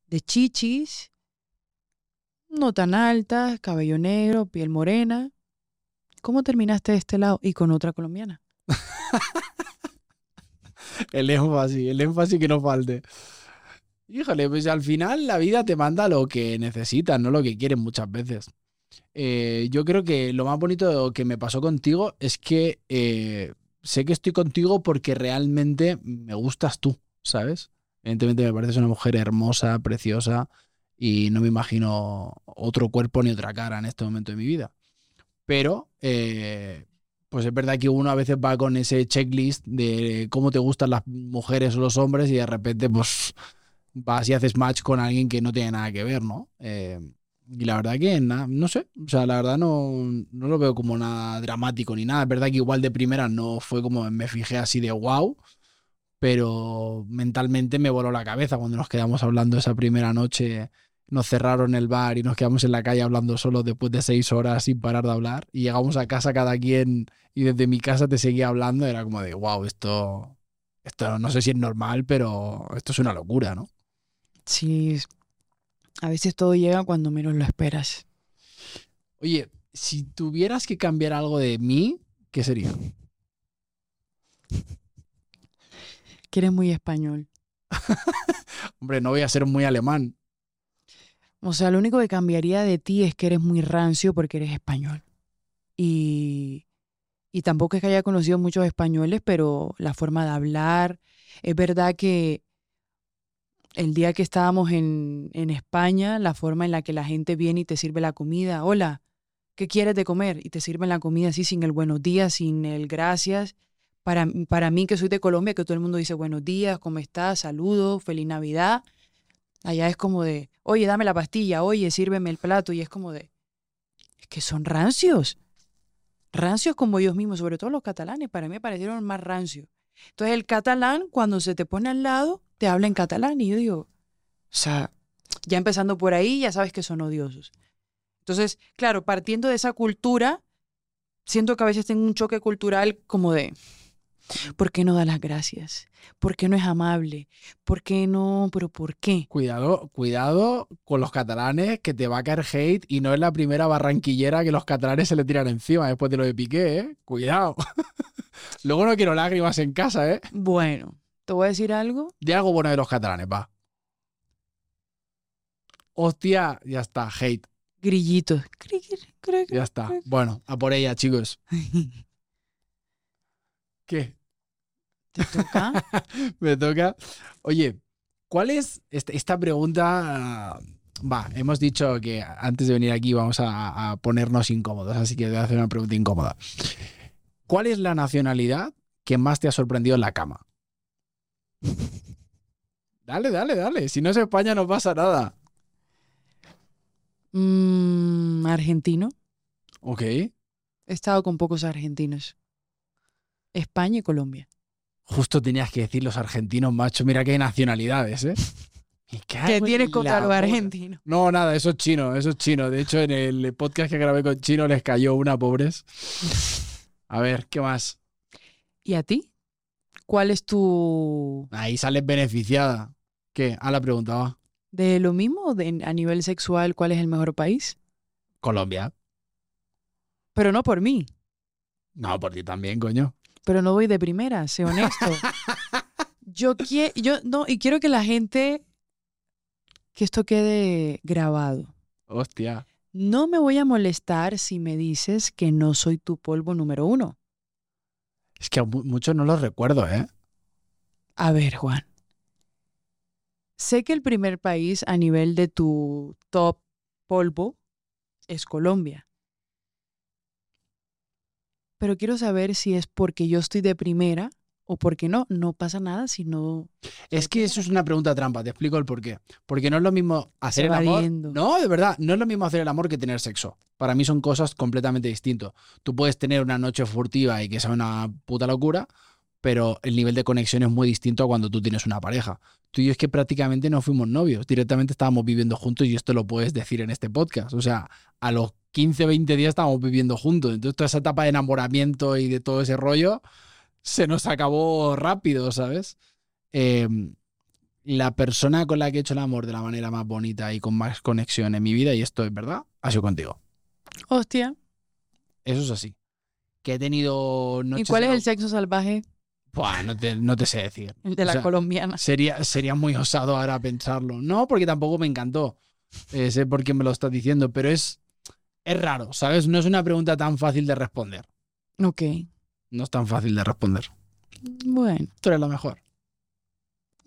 Speaker 2: de chichis, no tan altas, cabello negro, piel morena. ¿Cómo terminaste de este lado y con otra colombiana?
Speaker 1: el énfasis, el énfasis que no falte. Híjole, pues al final la vida te manda lo que necesitas, no lo que quieres muchas veces. Eh, yo creo que lo más bonito que me pasó contigo es que eh, sé que estoy contigo porque realmente me gustas tú, ¿sabes? Evidentemente me pareces una mujer hermosa, preciosa y no me imagino otro cuerpo ni otra cara en este momento de mi vida. Pero, eh, pues es verdad que uno a veces va con ese checklist de cómo te gustan las mujeres o los hombres y de repente, pues, vas y haces match con alguien que no tiene nada que ver, ¿no? Eh, y la verdad que nada, no sé, o sea, la verdad no, no lo veo como nada dramático ni nada. Es verdad que igual de primera no fue como me fijé así de wow, pero mentalmente me voló la cabeza cuando nos quedamos hablando esa primera noche. Nos cerraron el bar y nos quedamos en la calle hablando solo después de seis horas sin parar de hablar. Y llegamos a casa cada quien y desde mi casa te seguía hablando. Era como de, wow, esto, esto no sé si es normal, pero esto es una locura, ¿no?
Speaker 2: Sí, a veces todo llega cuando menos lo esperas.
Speaker 1: Oye, si tuvieras que cambiar algo de mí, ¿qué sería?
Speaker 2: Que eres muy español.
Speaker 1: Hombre, no voy a ser muy alemán.
Speaker 2: O sea, lo único que cambiaría de ti es que eres muy rancio porque eres español. Y, y tampoco es que haya conocido muchos españoles, pero la forma de hablar, es verdad que el día que estábamos en, en España, la forma en la que la gente viene y te sirve la comida, hola, ¿qué quieres de comer? Y te sirven la comida así sin el buenos días, sin el gracias para, para mí, que soy de Colombia, que todo el mundo dice buenos días, ¿cómo estás? Saludos, feliz Navidad. Allá es como de, oye, dame la pastilla, oye, sírveme el plato. Y es como de, es que son rancios. Rancios como ellos mismos, sobre todo los catalanes, para mí parecieron más rancios. Entonces el catalán, cuando se te pone al lado, te habla en catalán. Y yo digo, o sea, ya empezando por ahí, ya sabes que son odiosos. Entonces, claro, partiendo de esa cultura, siento que a veces tengo un choque cultural como de, ¿por qué no da las gracias? ¿Por qué no es amable? ¿Por qué no? ¿Pero por qué?
Speaker 1: Cuidado, cuidado con los catalanes que te va a caer hate y no es la primera barranquillera que los catalanes se le tiran encima después de lo de Piqué, ¿eh? Cuidado. Luego no quiero lágrimas en casa, ¿eh?
Speaker 2: Bueno, te voy a decir algo.
Speaker 1: De algo bueno de los catalanes, va. Hostia, ya está, hate.
Speaker 2: Grillitos.
Speaker 1: Ya está. Bueno, a por ella, chicos. ¿Qué?
Speaker 2: ¿Te toca?
Speaker 1: Me toca. Oye, ¿cuál es esta, esta pregunta? Va, hemos dicho que antes de venir aquí vamos a, a ponernos incómodos, así que voy a hacer una pregunta incómoda. ¿Cuál es la nacionalidad que más te ha sorprendido en la cama? Dale, dale, dale. Si no es España no pasa nada.
Speaker 2: Mm, argentino.
Speaker 1: Ok.
Speaker 2: He estado con pocos argentinos. España y Colombia.
Speaker 1: Justo tenías que decir los argentinos, macho. Mira que hay nacionalidades, ¿eh?
Speaker 2: ¿Qué
Speaker 1: en
Speaker 2: tienes contra los argentinos?
Speaker 1: No, nada, eso es chino, eso es chino. De hecho, en el podcast que grabé con chino les cayó una, pobres. A ver, ¿qué más?
Speaker 2: ¿Y a ti? ¿Cuál es tu...
Speaker 1: Ahí sales beneficiada. ¿Qué? Ah, la preguntaba.
Speaker 2: ¿De lo mismo? De, a nivel sexual, ¿cuál es el mejor país?
Speaker 1: Colombia.
Speaker 2: Pero no por mí.
Speaker 1: No, por ti también, coño.
Speaker 2: Pero no voy de primera, sé honesto. yo quiero... Yo, no, y quiero que la gente... Que esto quede grabado.
Speaker 1: Hostia.
Speaker 2: No me voy a molestar si me dices que no soy tu polvo número uno.
Speaker 1: Es que muchos no los recuerdo, ¿eh?
Speaker 2: A ver, Juan. Sé que el primer país a nivel de tu top polvo es Colombia. Pero quiero saber si es porque yo estoy de primera o porque no. No pasa nada si no.
Speaker 1: Es que eso es una pregunta trampa, te explico el por qué. Porque no es lo mismo hacer el amor. No, de verdad, no es lo mismo hacer el amor que tener sexo. Para mí son cosas completamente distintas. Tú puedes tener una noche furtiva y que sea una puta locura, pero el nivel de conexión es muy distinto a cuando tú tienes una pareja. Tú y yo es que prácticamente no fuimos novios, directamente estábamos viviendo juntos y esto lo puedes decir en este podcast. O sea, a los 15, 20 días estábamos viviendo juntos. Entonces toda esa etapa de enamoramiento y de todo ese rollo se nos acabó rápido, ¿sabes? Eh, la persona con la que he hecho el amor de la manera más bonita y con más conexión en mi vida, y esto es verdad, ha sido contigo.
Speaker 2: Hostia.
Speaker 1: Eso es así. Que he tenido
Speaker 2: ¿Y
Speaker 1: noches
Speaker 2: cuál es el sexo salvaje?
Speaker 1: Buah, no, te, no te sé decir.
Speaker 2: De la
Speaker 1: O sea,
Speaker 2: colombiana.
Speaker 1: Sería, sería muy osado ahora pensarlo. No, porque tampoco me encantó. Eh, sé por qué me lo estás diciendo, pero es, es raro, ¿sabes? No es una pregunta tan fácil de responder.
Speaker 2: Ok.
Speaker 1: No es tan fácil de responder.
Speaker 2: Bueno.
Speaker 1: Tú eres la mejor.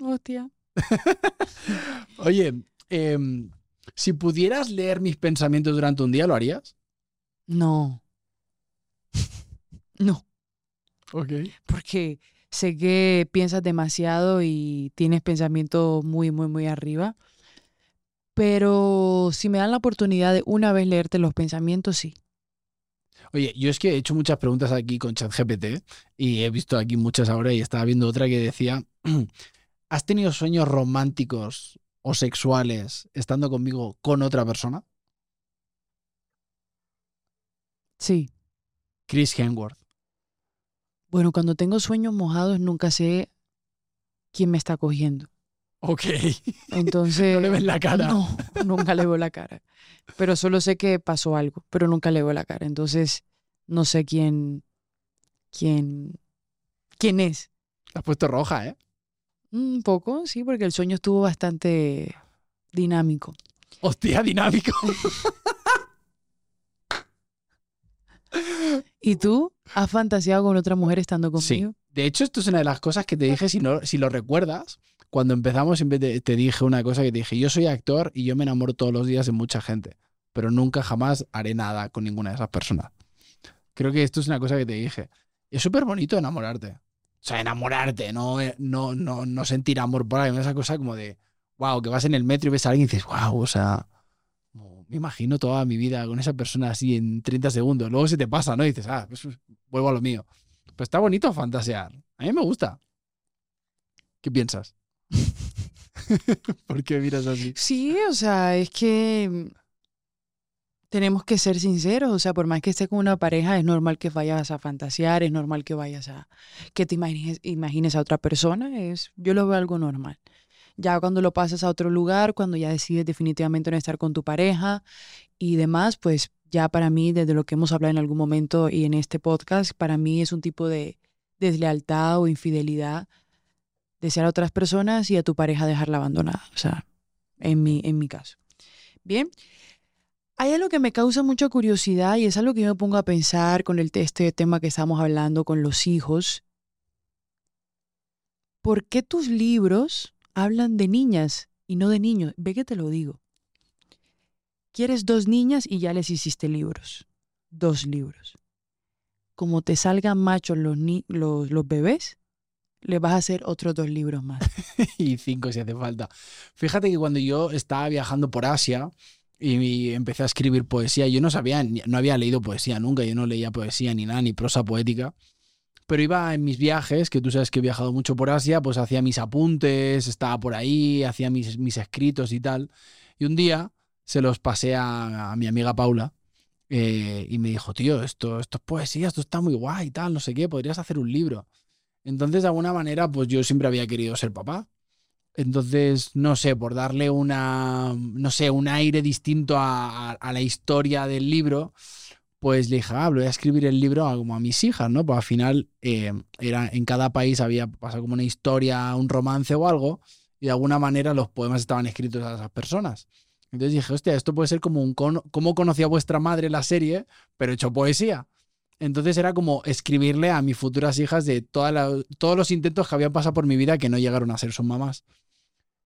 Speaker 2: Hostia.
Speaker 1: Oye, em, si pudieras leer mis pensamientos durante un día, ¿lo harías?
Speaker 2: No. no.
Speaker 1: Ok.
Speaker 2: porque sé que piensas demasiado y tienes pensamientos muy, muy, muy arriba. Pero si me dan la oportunidad de una vez leerte los pensamientos, sí.
Speaker 1: Oye, yo es que he hecho muchas preguntas aquí con ChatGPT y he visto aquí muchas ahora y estaba viendo otra que decía, ¿has tenido sueños románticos o sexuales estando conmigo con otra persona?
Speaker 2: Sí.
Speaker 1: Chris Hemsworth.
Speaker 2: Bueno, cuando tengo sueños mojados nunca sé quién me está cogiendo.
Speaker 1: Ok.
Speaker 2: Entonces...
Speaker 1: No le ves la cara.
Speaker 2: No, nunca le veo la cara. Pero solo sé que pasó algo, pero nunca le veo la cara. Entonces, no sé quién... quién... quién es.
Speaker 1: Has puesto roja, ¿eh?
Speaker 2: Un poco, sí, porque el sueño estuvo bastante dinámico.
Speaker 1: Hostia, dinámico.
Speaker 2: ¿Y tú has fantaseado con otra mujer estando
Speaker 1: Sí.
Speaker 2: conmigo?
Speaker 1: De hecho, esto es una de las cosas que te dije, si, no, si lo recuerdas, cuando empezamos siempre te, te dije una cosa que te dije, yo soy actor y yo me enamoro todos los días de mucha gente, pero nunca jamás haré nada con ninguna de esas personas. Creo que esto es una cosa que te dije. Es súper bonito enamorarte. O sea, enamorarte, no, no, no, no sentir amor por alguien, esa cosa como de, wow, que vas en el metro y ves a alguien y dices, wow, o sea, me imagino toda mi vida con esa persona así en 30 segundos. Luego se te pasa, ¿no? Y dices, ah, pues vuelvo a lo mío. Pues está bonito fantasear. A mí me gusta. ¿Qué piensas? ¿Por qué miras así?
Speaker 2: Sí, o sea, es que tenemos que ser sinceros, o sea, por más que estés con una pareja, es normal que vayas a fantasear, es normal que vayas a, que te imagines, imagines a otra persona, es, yo lo veo algo normal. Ya cuando lo pasas a otro lugar, cuando ya decides definitivamente no estar con tu pareja y demás, pues ya para mí, desde lo que hemos hablado en algún momento y en este podcast, para mí es un tipo de deslealtad o infidelidad desear a otras personas y a tu pareja dejarla abandonada, o sea, en mi, en mi caso. Bien, hay algo que me causa mucha curiosidad y es algo que yo me pongo a pensar con el, este tema que estamos hablando con los hijos. ¿Por qué tus libros hablan de niñas y no de niños? Ve que te lo digo. Quieres dos niñas y ya les hiciste libros. Dos libros. Como te salgan machos los, los, los bebés, le vas a hacer otros dos libros más.
Speaker 1: y cinco si hace falta. Fíjate que cuando yo estaba viajando por Asia, y empecé a escribir poesía. Yo no sabía, no había leído poesía nunca, yo no leía poesía ni nada, ni prosa poética. Pero iba en mis viajes, que tú sabes que he viajado mucho por Asia, pues hacía mis apuntes, estaba por ahí, hacía mis, mis escritos y tal. Y un día se los pasé a, mi amiga Paula eh, y me dijo, tío, esto, esto es poesía, esto está muy guay y tal, no sé qué, podrías hacer un libro. Entonces, de alguna manera, pues yo siempre había querido ser papá. Entonces, no sé, por darle una, no sé, un aire distinto a, la historia del libro, pues le dije, ah, voy a escribir el libro como a mis hijas, ¿no? Pues al final, eh, era, en cada país había pasado como una historia, un romance o algo, y de alguna manera los poemas estaban escritos a esas personas. Entonces dije, hostia, esto puede ser como un, cómo conocía vuestra madre la serie, pero hecho poesía. Entonces era como escribirle a mis futuras hijas de todos los intentos que habían pasado por mi vida que no llegaron a ser sus mamás.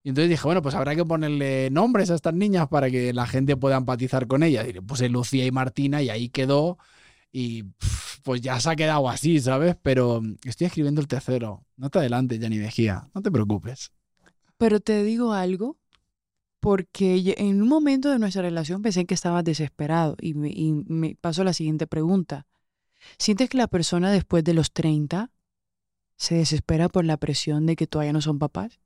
Speaker 1: Y entonces dije, bueno, pues habrá que ponerle nombres a estas niñas para que la gente pueda empatizar con ellas. Y le puse Lucía y Martina y ahí quedó. Y pues ya se ha quedado así, ¿sabes? Pero estoy escribiendo el tercero. No te adelantes, Yanni Mejía. No te preocupes.
Speaker 2: Pero te digo algo, porque en un momento de nuestra relación pensé que estabas desesperado y me, y me pasó la siguiente pregunta. ¿Sientes que la persona después de los 30 se desespera por la presión de que todavía no son papás?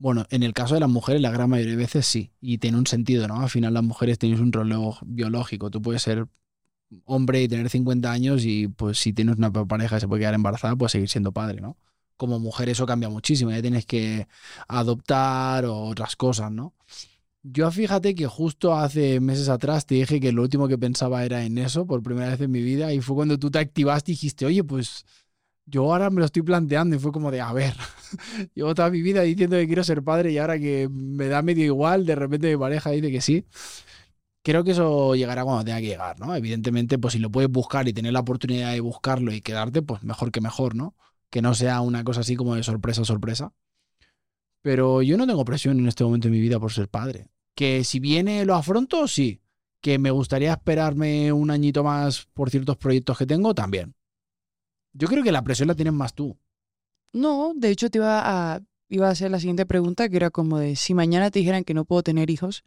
Speaker 1: Bueno, en el caso de las mujeres, la gran mayoría de veces sí. Y tiene un sentido, ¿no? Al final las mujeres tienen un reloj biológico. Tú puedes ser hombre y tener 50 años y pues si tienes una pareja y se puede quedar embarazada, pues seguir siendo padre, ¿no? Como mujer eso cambia muchísimo. Ya tienes que adoptar o otras cosas, ¿no? Yo fíjate que justo hace meses atrás te dije que lo último que pensaba era en eso por primera vez en mi vida y fue cuando tú te activaste y dijiste, oye, pues yo ahora me lo estoy planteando y fue como de, a ver, llevo toda mi vida diciendo que quiero ser padre y ahora que me da medio igual, de repente mi pareja dice que sí. Creo que eso llegará cuando tenga que llegar, ¿no? Evidentemente, pues si lo puedes buscar y tener la oportunidad de buscarlo y quedarte, pues mejor que mejor, ¿no? Que no sea una cosa así como de sorpresa, sorpresa. Pero yo no tengo presión en este momento de mi vida por ser padre. Que si viene lo afronto, sí. Que me gustaría esperarme un añito más por ciertos proyectos que tengo, también. Yo creo que la presión la tienes más tú.
Speaker 2: No, de hecho te iba a, iba a hacer la siguiente pregunta, que era como de, si mañana te dijeran que no puedo tener hijos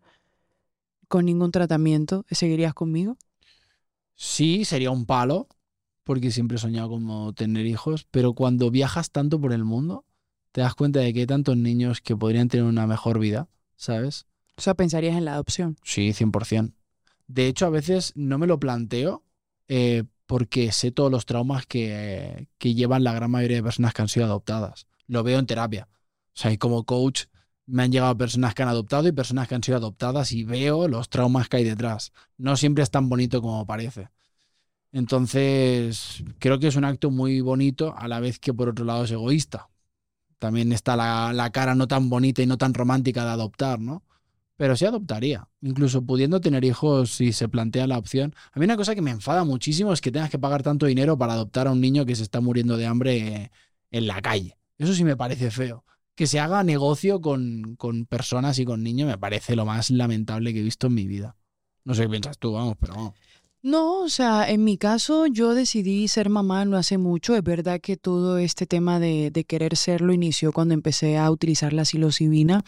Speaker 2: con ningún tratamiento, ¿seguirías conmigo?
Speaker 1: Sí, sería un palo, porque siempre he soñado como tener hijos, pero cuando viajas tanto por el mundo, te das cuenta de que hay tantos niños que podrían tener una mejor vida, ¿sabes?
Speaker 2: O sea, pensarías en la adopción.
Speaker 1: Sí, 100%. De hecho, a veces no me lo planteo eh, porque sé todos los traumas que, llevan la gran mayoría de personas que han sido adoptadas. Lo veo en terapia. O sea, y como coach me han llegado personas que han adoptado y personas que han sido adoptadas y veo los traumas que hay detrás. No siempre es tan bonito como parece. Entonces, creo que es un acto muy bonito a la vez que por otro lado es egoísta. También está la, la cara no tan bonita y no tan romántica de adoptar, ¿no? Pero sí adoptaría. Incluso pudiendo tener hijos si se plantea la opción. A mí una cosa que me enfada muchísimo es que tengas que pagar tanto dinero para adoptar a un niño que se está muriendo de hambre en la calle. Eso sí me parece feo. Que se haga negocio con, con personas y con niños me parece lo más lamentable que he visto en mi vida. No sé qué piensas tú, vamos, pero vamos.
Speaker 2: No, o sea, en mi caso yo decidí ser mamá no hace mucho. Es verdad que todo este tema de, de querer serlo inició cuando empecé a utilizar la psilocibina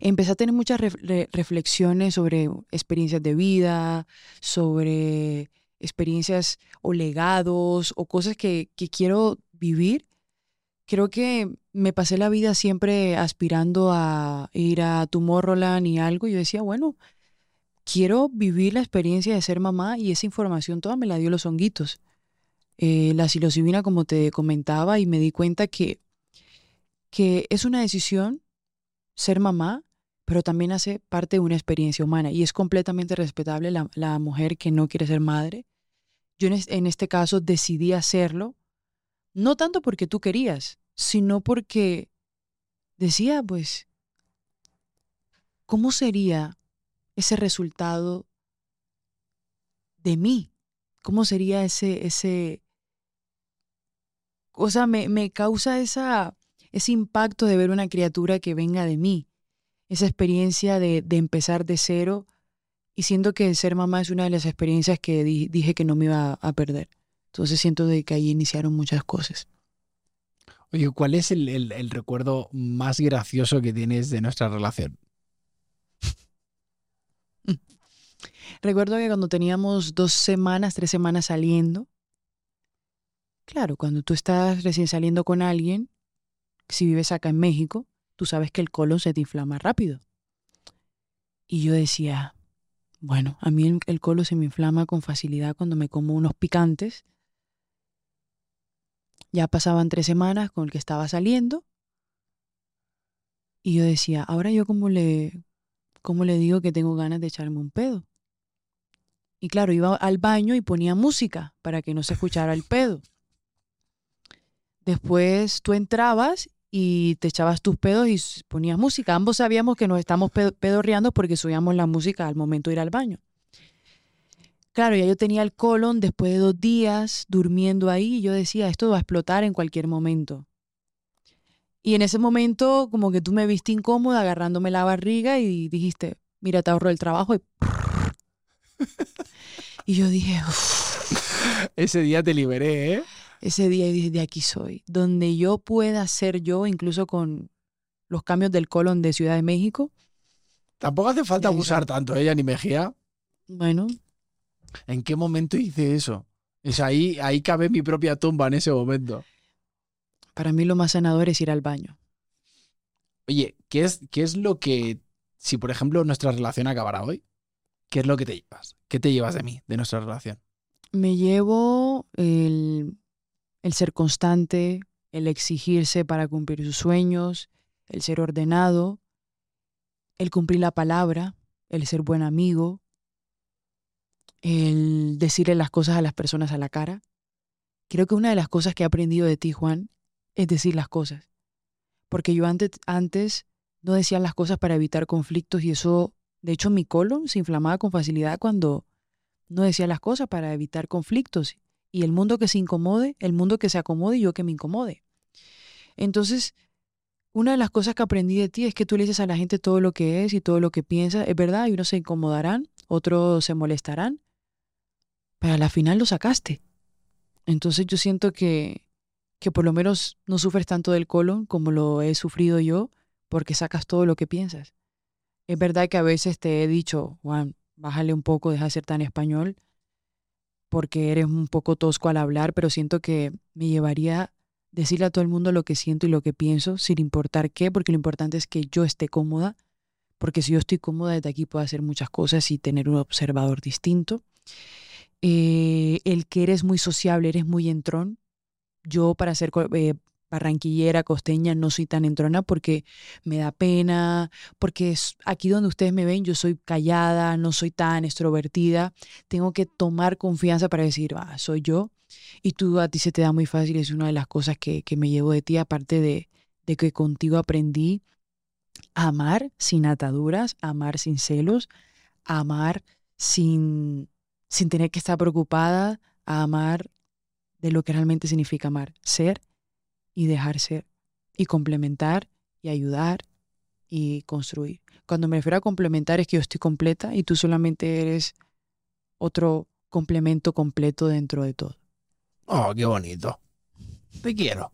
Speaker 2: empecé a tener muchas reflexiones sobre experiencias de vida, sobre experiencias o legados o cosas que, quiero vivir. Creo que me pasé la vida siempre aspirando a ir a Tomorrowland y algo. Y yo decía, bueno, quiero vivir la experiencia de ser mamá y esa información toda me la dio los honguitos. Eh, la psilocibina, como te comentaba, y me di cuenta que, que es una decisión ser mamá, pero también hace parte de una experiencia humana y es completamente respetable la, mujer que no quiere ser madre. Yo en, este caso decidí hacerlo, no tanto porque tú querías, sino porque decía, pues, ¿cómo sería ese resultado de mí? ¿Cómo sería ese, ese, o sea, me, me causa esa, ese impacto de ver una criatura que venga de mí, esa experiencia de, empezar de cero y siento que ser mamá es una de las experiencias que dije que no me iba a perder. Entonces siento de que ahí iniciaron muchas cosas.
Speaker 1: Oye, ¿cuál es el, recuerdo más gracioso que tienes de nuestra relación?
Speaker 2: Recuerdo que cuando teníamos dos semanas, tres semanas saliendo, claro, cuando tú estás recién saliendo con alguien, si vives acá en México, tú sabes que el colon se te inflama rápido. Y yo decía, bueno, a mí el colon se me inflama con facilidad cuando me como unos picantes. Ya pasaban tres semanas con el que estaba saliendo. Y yo decía, ahora yo le, cómo le digo que tengo ganas de echarme un pedo. Y claro, iba al baño y ponía música para que no se escuchara el pedo. Después tú entrabas y te echabas tus pedos y ponías música. Ambos sabíamos que nos estamos pedorreando porque subíamos la música al momento de ir al baño. Claro, ya yo tenía el colon después de dos días durmiendo ahí y yo decía, esto va a explotar en cualquier momento. Y en ese momento como que tú me viste incómoda agarrándome la barriga y dijiste, mira, te ahorro el trabajo y... y yo dije,
Speaker 1: Ese día te liberé, ¿eh?
Speaker 2: Ese día y dije, de aquí soy, donde yo pueda ser yo, incluso con los cambios del colon de Ciudad de México.
Speaker 1: Tampoco hace falta abusar tanto, ella ¿eh, ni Mejía.
Speaker 2: Bueno.
Speaker 1: ¿En qué momento hice eso? Es ahí, ahí cabe mi propia tumba en ese momento.
Speaker 2: Para mí lo más sanador es ir al baño.
Speaker 1: Oye, ¿qué es, qué es lo que, si por ejemplo nuestra relación acabara hoy, ¿qué es lo que te llevas? ¿Qué te llevas de mí, de nuestra relación?
Speaker 2: Me llevo el el ser constante, el exigirse para cumplir sus sueños, el ser ordenado, el cumplir la palabra, el ser buen amigo, el decirle las cosas a las personas a la cara. Creo que una de las cosas que he aprendido de ti, Juan, es decir las cosas. Porque yo antes, antes no decía las cosas para evitar conflictos y eso, de hecho, mi colon se inflamaba con facilidad cuando no decía las cosas para evitar conflictos y el mundo que se incomode, el mundo que se acomode y yo que me incomode. Entonces, una de las cosas que aprendí de ti es que tú le dices a la gente todo lo que es y todo lo que piensa, es verdad, y unos se incomodarán, otros se molestarán, pero a la final lo sacaste. Entonces yo siento que, que por lo menos no sufres tanto del colon como lo he sufrido yo, porque sacas todo lo que piensas. Es verdad que a veces te he dicho, Juan, bájale un poco, deja de ser tan español, porque eres un poco tosco al hablar, pero siento que me llevaría decirle a todo el mundo lo que siento y lo que pienso, sin importar qué, porque lo importante es que yo esté cómoda, porque si yo estoy cómoda desde aquí puedo hacer muchas cosas y tener un observador distinto. Eh, el que eres muy sociable, eres muy entrón. Yo para ser eh, barranquillera, costeña, no soy tan entrona porque me da pena, porque aquí donde ustedes me ven yo soy callada, no soy tan extrovertida, tengo que tomar confianza para decir, ah, soy yo, y tú a ti se te da muy fácil, es una de las cosas que, me llevo de ti, aparte de, de que contigo aprendí a amar sin ataduras, a amar sin celos, a amar sin, sin tener que estar preocupada, a amar de lo que realmente significa amar, ser y dejar ser y complementar y ayudar y construir. Cuando me refiero a complementar es que yo estoy completa y tú solamente eres otro complemento completo dentro de todo.
Speaker 1: Oh, qué bonito. Te quiero.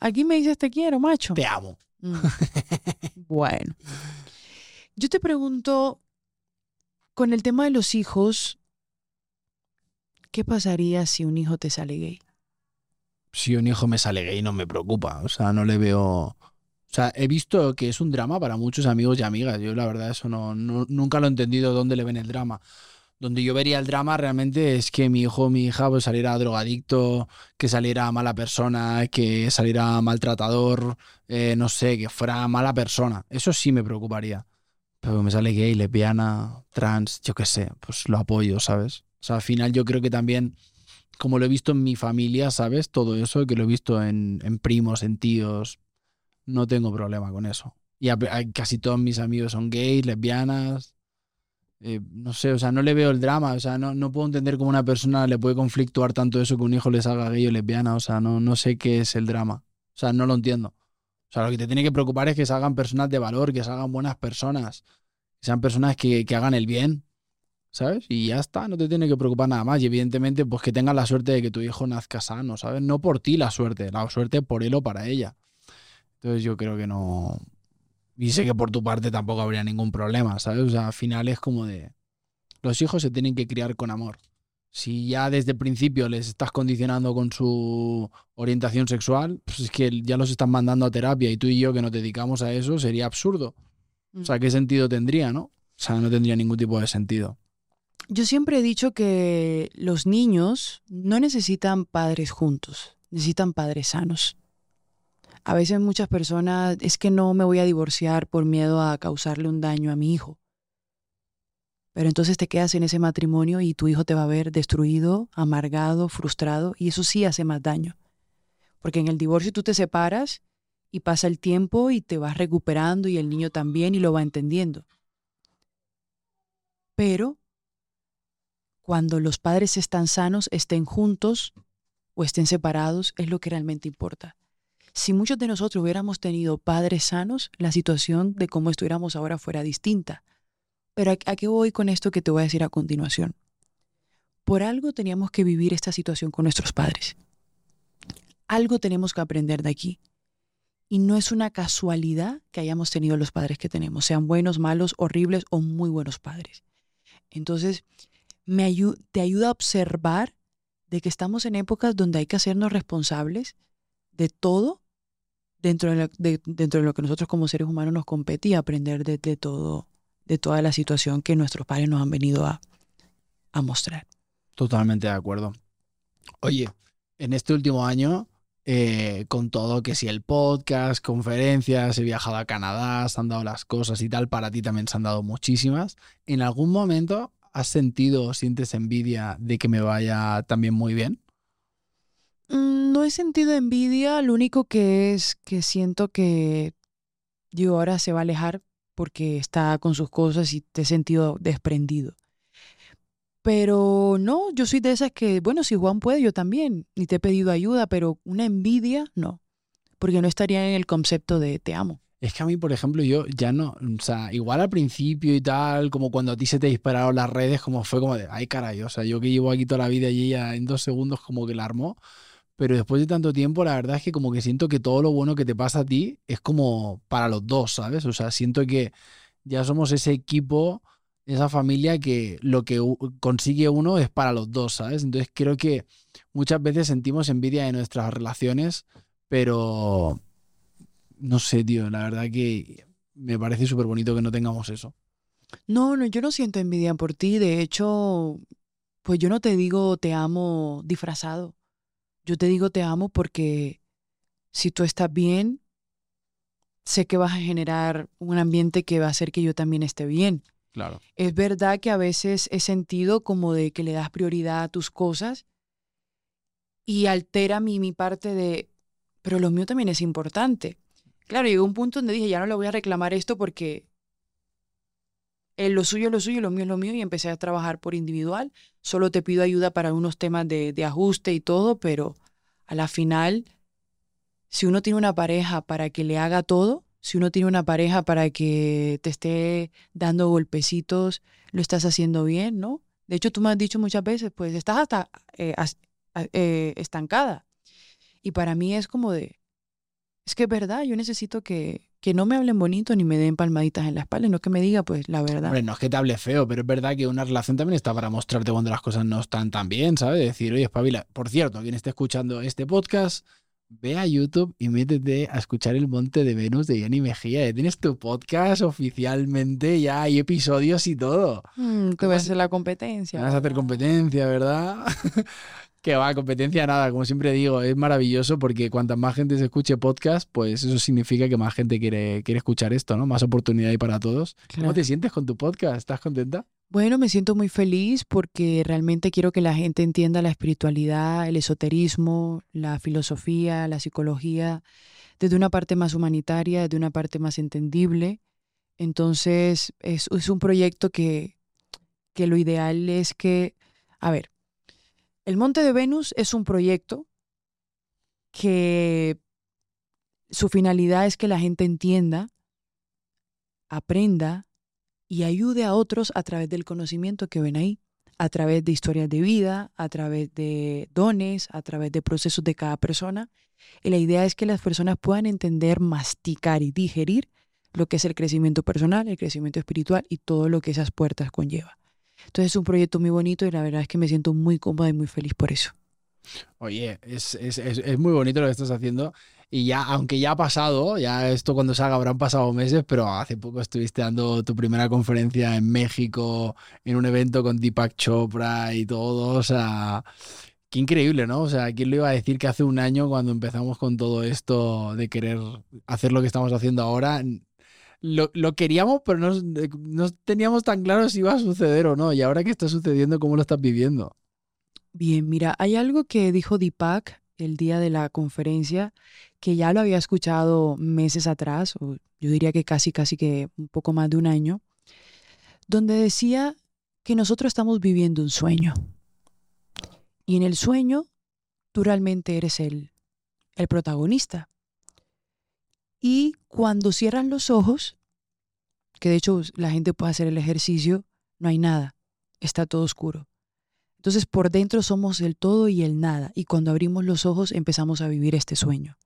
Speaker 2: Aquí me dices te quiero, macho.
Speaker 1: Te amo.
Speaker 2: Mm. bueno. Yo te pregunto, con el tema de los hijos, ¿qué pasaría si un hijo te sale gay?
Speaker 1: Si un hijo me sale gay no me preocupa, o sea, no le veo... O sea, he visto que es un drama para muchos amigos y amigas. Yo la verdad eso no, nunca lo he entendido dónde le ven el drama. Donde yo vería el drama realmente es que mi hijo o mi hija pues, saliera drogadicto, que saliera mala persona, que saliera maltratador, eh, no sé, que fuera mala persona. Eso sí me preocuparía. Pero me sale gay, lesbiana, trans, yo qué sé, pues lo apoyo, ¿sabes? O sea, al final yo creo que también, como lo he visto en mi familia, ¿sabes? Todo eso, que lo he visto en, primos, en tíos, no tengo problema con eso. Y casi todos mis amigos son gays, lesbianas. eh, no sé, o sea, no le veo el drama. O sea, no, no puedo entender cómo una persona le puede conflictuar tanto eso que un hijo le salga gay o lesbiana. O sea, no, no sé qué es el drama. O sea, no lo entiendo. O sea, lo que te tiene que preocupar es que salgan personas de valor, que salgan buenas personas, que sean personas que hagan el bien, ¿sabes? Y ya está, no te tiene que preocupar nada más. Y evidentemente, pues que tengas la suerte de que tu hijo nazca sano, ¿sabes? No por ti la suerte, la suerte por él o para ella. Entonces yo creo que no... Y sé que por tu parte tampoco habría ningún problema, ¿sabes? O sea, al final es como de... Los hijos se tienen que criar con amor. Si ya desde el principio les estás condicionando con su orientación sexual, pues es que ya los están mandando a terapia y tú y yo que nos dedicamos a eso sería absurdo. O sea, ¿qué sentido tendría, no? O sea, no tendría ningún tipo de sentido.
Speaker 2: Yo siempre he dicho que los niños no necesitan padres juntos, necesitan padres sanos. A veces muchas personas es que no me voy a divorciar por miedo a causarle un daño a mi hijo. Pero entonces te quedas en ese matrimonio y tu hijo te va a ver destruido, amargado, frustrado, y eso sí hace más daño. Porque en el divorcio tú te separas y pasa el tiempo y te vas recuperando y el niño también y lo va entendiendo. Pero cuando los padres están sanos, estén juntos o estén separados, es lo que realmente importa. Si muchos de nosotros hubiéramos tenido padres sanos, la situación de cómo estuviéramos ahora fuera distinta. Pero ¿a, a qué voy con esto que te voy a decir a continuación? Por algo teníamos que vivir esta situación con nuestros padres. Algo tenemos que aprender de aquí. Y no es una casualidad que hayamos tenido los padres que tenemos, sean buenos, malos, horribles o muy buenos padres. Entonces, te ayuda a observar de que estamos en épocas donde hay que hacernos responsables de todo dentro de, lo, de- dentro de lo que nosotros como seres humanos nos compete y aprender de, de todo, de toda la situación que nuestros padres nos han venido a, a mostrar.
Speaker 1: Totalmente de acuerdo. Oye, en este último año, eh, con todo, que si el podcast, conferencias, he viajado a Canadá, se han dado las cosas y tal, para ti también se han dado muchísimas. ¿En algún momento has sentido o sientes envidia de que me vaya también muy bien?
Speaker 2: Mm, No he sentido envidia, lo único que es que siento que digo ahora se va a alejar porque está con sus cosas y te he sentido desprendido. Pero no, yo soy de esas que, bueno, si Juan puede, yo también. Y te he pedido ayuda, pero una envidia, no. Porque no estaría en el concepto de te amo.
Speaker 1: Es que a mí, por ejemplo, yo ya no, o sea, igual al principio y tal, como cuando a ti se te dispararon las redes, como fue como de, ay caray, o sea, yo que llevo aquí toda la vida y ella en dos segundos como que la armó, pero después de tanto tiempo, la verdad es que como que siento que todo lo bueno que te pasa a ti es como para los dos, ¿sabes? O sea, siento que ya somos ese equipo, esa familia que lo que consigue uno es para los dos, ¿sabes? Entonces creo que muchas veces sentimos envidia de nuestras relaciones, pero no sé, tío, la verdad que me parece súper bonito que no tengamos eso.
Speaker 2: No, no, yo no siento envidia por ti. De hecho, pues yo no te digo te amo disfrazado. Yo te digo te amo porque si tú estás bien, sé que vas a generar un ambiente que va a hacer que yo también esté bien.
Speaker 1: Claro.
Speaker 2: Es verdad que a veces he sentido como de que le das prioridad a tus cosas y altera mi, mi parte de, pero lo mío también es importante. Claro, llegó un punto donde dije, ya no le voy a reclamar esto porque lo suyo es lo suyo, lo mío es lo mío y empecé a trabajar por individual. Solo te pido ayuda para unos temas de, de ajuste y todo, pero a la final, si uno tiene una pareja para que le haga todo, si uno tiene una pareja para que te esté dando golpecitos, lo estás haciendo bien, ¿no? De hecho, tú me has dicho muchas veces, pues estás hasta eh, as- eh, estancada. Y para mí es como de, Es que es verdad, yo necesito que, que no me hablen bonito ni me den palmaditas en la espalda, no que me diga pues la verdad.
Speaker 1: Hombre, no es que te hable feo, pero es verdad que una relación también está para mostrarte cuando las cosas no están tan bien, ¿sabes? Decir, oye, espabila. Por cierto, quien esté escuchando este podcast, ve a YouTube y métete a escuchar El Monte de Venus de Jenny Mejía. Ya tienes tu podcast oficialmente, ya hay episodios y todo.
Speaker 2: Mm, que va a ser la competencia.
Speaker 1: Vas a hacer competencia, ¿verdad? que va, competencia nada, como siempre digo, es maravilloso porque cuanta más gente se escuche podcast, pues eso significa que más gente quiere, quiere escuchar esto, ¿no? Más oportunidad hay para todos. ¿Cómo te sientes con tu podcast? ¿Estás contenta?
Speaker 2: Bueno, me siento muy feliz porque realmente quiero que la gente entienda la espiritualidad, el esoterismo, la filosofía, la psicología, desde una parte más humanitaria, desde una parte más entendible. Entonces, es, es un proyecto que, que lo ideal es que, a ver, el Monte de Venus es un proyecto que su finalidad es que la gente entienda, aprenda y ayude a otros a través del conocimiento que ven ahí, a través de historias de vida, a través de dones, a través de procesos de cada persona. Y la idea es que las personas puedan entender, masticar y digerir lo que es el crecimiento personal, el crecimiento espiritual y todo lo que esas puertas conlleva. Entonces es un proyecto muy bonito y la verdad es que me siento muy cómoda y muy feliz por eso.
Speaker 1: Oye, es, es, es, es muy bonito lo que estás haciendo. Y ya, aunque ya ha pasado, ya esto cuando salga habrán pasado meses, pero hace poco estuviste dando tu primera conferencia en México, en un evento con Deepak Chopra y todo. O sea, qué increíble, ¿no? O sea, ¿quién lo iba a decir que hace un año cuando empezamos con todo esto de querer hacer lo que estamos haciendo ahora? Lo, lo queríamos, pero no, no teníamos tan claro si iba a suceder o no. Y ahora que está sucediendo, ¿cómo lo estás viviendo?
Speaker 2: Bien, mira, hay algo que dijo Deepak el día de la conferencia que ya lo había escuchado meses atrás, o yo diría que casi, casi que un poco más de un año, donde decía que nosotros estamos viviendo un sueño. Y en el sueño tú realmente eres el, el protagonista. Y cuando cierran los ojos, que de hecho la gente puede hacer el ejercicio, no hay nada, está todo oscuro. Entonces por dentro somos el todo y el nada y cuando abrimos los ojos empezamos a vivir este sueño.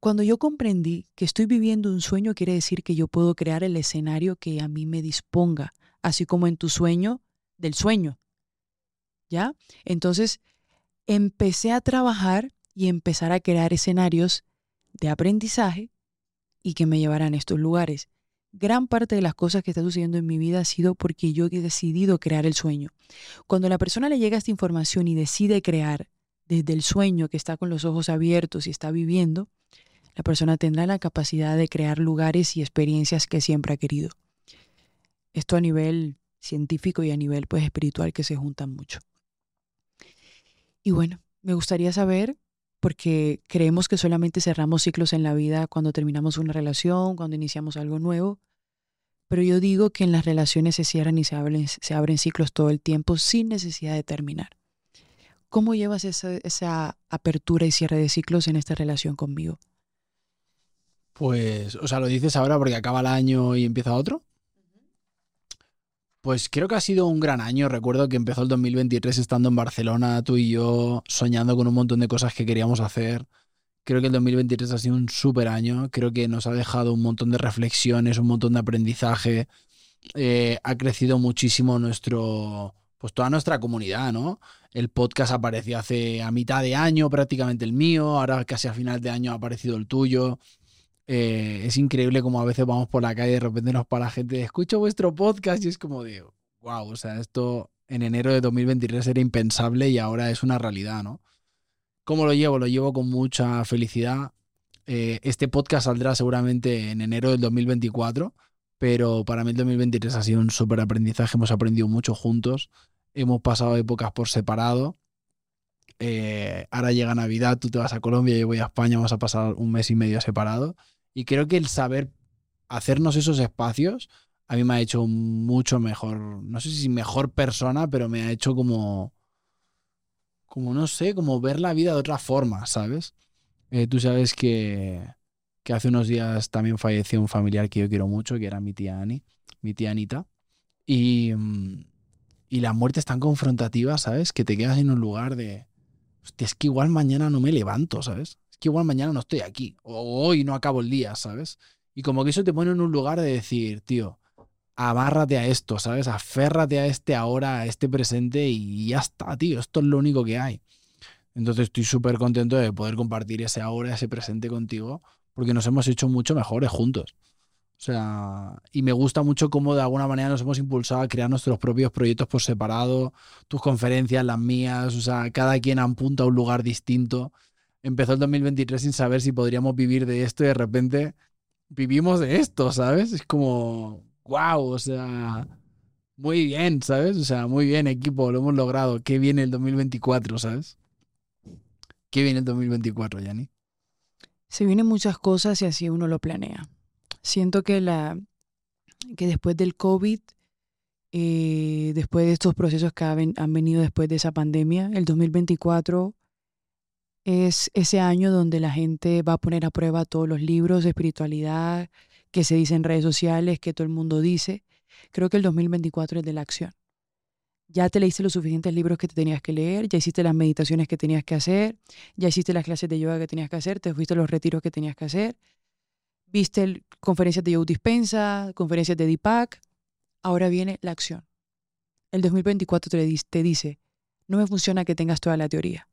Speaker 2: Cuando yo comprendí que estoy viviendo un sueño quiere decir que yo puedo crear el escenario que a mí me disponga, así como en tu sueño del sueño. ¿Ya? Entonces empecé a trabajar y empezar a crear escenarios de aprendizaje y que me llevaran a estos lugares. Gran parte de las cosas que está sucediendo en mi vida ha sido porque yo he decidido crear el sueño. Cuando la persona le llega esta información y decide crear desde el sueño que está con los ojos abiertos y está viviendo, la persona tendrá la capacidad de crear lugares y experiencias que siempre ha querido. Esto a nivel científico y a nivel pues espiritual que se juntan mucho. Y bueno, me gustaría saber porque creemos que solamente cerramos ciclos en la vida cuando terminamos una relación, cuando iniciamos algo nuevo, pero yo digo que en las relaciones se cierran y se abren, se abren ciclos todo el tiempo sin necesidad de terminar. ¿Cómo llevas esa, esa apertura y cierre de ciclos en esta relación conmigo?
Speaker 1: Pues, o sea, lo dices ahora porque acaba el año y empieza otro. Pues creo que ha sido un gran año. Recuerdo que empezó el 2023 estando en Barcelona, tú y yo, soñando con un montón de cosas que queríamos hacer. Creo que el 2023 ha sido un súper año. Creo que nos ha dejado un montón de reflexiones, un montón de aprendizaje. Eh, ha crecido muchísimo nuestro, pues toda nuestra comunidad, ¿no? El podcast apareció hace a mitad de año, prácticamente el mío. Ahora casi a final de año ha aparecido el tuyo. Eh, es increíble como a veces vamos por la calle y de repente nos para gente, escucho vuestro podcast y es como de, wow, o sea, esto en enero de 2023 era impensable y ahora es una realidad, ¿no? ¿Cómo lo llevo? Lo llevo con mucha felicidad. Eh, este podcast saldrá seguramente en enero del 2024, pero para mí el 2023 ha sido un súper aprendizaje, hemos aprendido mucho juntos, hemos pasado épocas por separado. Eh, ahora llega Navidad, tú te vas a Colombia, yo voy a España, vamos a pasar un mes y medio separados. Y creo que el saber hacernos esos espacios a mí me ha hecho mucho mejor, no sé si mejor persona, pero me ha hecho como, como no sé, como ver la vida de otra forma, ¿sabes? Eh, tú sabes que, que hace unos días también falleció un familiar que yo quiero mucho, que era mi tía Ani, mi tía Anita. Y, mm, y la muerte es tan confrontativa, ¿sabes? Que te quedas en un lugar de, hostia, es que igual mañana no me levanto, ¿sabes? Que igual mañana no estoy aquí, o hoy no acabo el día, ¿sabes? Y como que eso te pone en un lugar de decir, tío, amárrate a esto, ¿sabes? Aférrate a este ahora, a este presente y ya está, tío, esto es lo único que hay. Entonces estoy súper contento de poder compartir ese ahora, ese presente contigo, porque nos hemos hecho mucho mejores juntos. O sea, y me gusta mucho cómo de alguna manera nos hemos impulsado a crear nuestros propios proyectos por separado, tus conferencias, las mías, o sea, cada quien apunta a un lugar distinto. Empezó el 2023 sin saber si podríamos vivir de esto y de repente vivimos de esto, ¿sabes? Es como, wow, o sea, muy bien, ¿sabes? O sea, muy bien, equipo, lo hemos logrado. Qué viene el 2024, ¿sabes? ¿Qué viene el 2024, Yanni?
Speaker 2: Se vienen muchas cosas y así uno lo planea. Siento que, la, que después del COVID, eh, después de estos procesos que han, venido después de esa pandemia, el 2024 es ese año donde la gente va a poner a prueba todos los libros de espiritualidad que se dicen en redes sociales, que todo el mundo dice. Creo que el 2024 es de la acción. Ya te leíste los suficientes libros que te tenías que leer, ya hiciste las meditaciones que tenías que hacer, ya hiciste las clases de yoga que tenías que hacer, te fuiste a los retiros que tenías que hacer, viste conferencias de Yoga Dispensa, conferencias de Deepak, ahora viene la acción. El 2024 te, te dice, no me funciona que tengas toda la teoría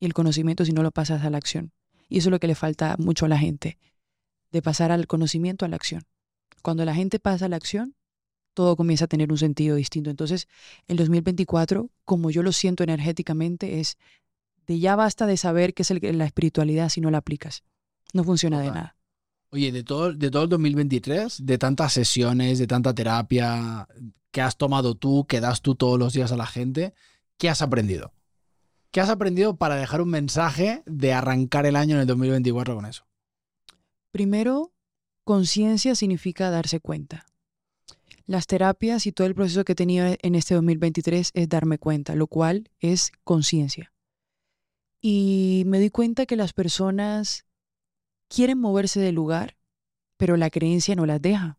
Speaker 2: y el conocimiento si no lo pasas a la acción. Y eso es lo que le falta mucho a la gente, de pasar al conocimiento a la acción. Cuando la gente pasa a la acción, todo comienza a tener un sentido distinto. Entonces, el 2024, como yo lo siento energéticamente, es de ya basta de saber qué es la espiritualidad si no la aplicas. No funciona de nada.
Speaker 1: Oye, de todo, de todo el 2023, de tantas sesiones, de tanta terapia que has tomado tú, que das tú todos los días a la gente, ¿qué has aprendido? ¿Qué has aprendido para dejar un mensaje de arrancar el año en el 2024 con eso?
Speaker 2: Primero, conciencia significa darse cuenta. Las terapias y todo el proceso que he tenido en este 2023 es darme cuenta, lo cual es conciencia. Y me di cuenta que las personas quieren moverse del lugar, pero la creencia no las deja.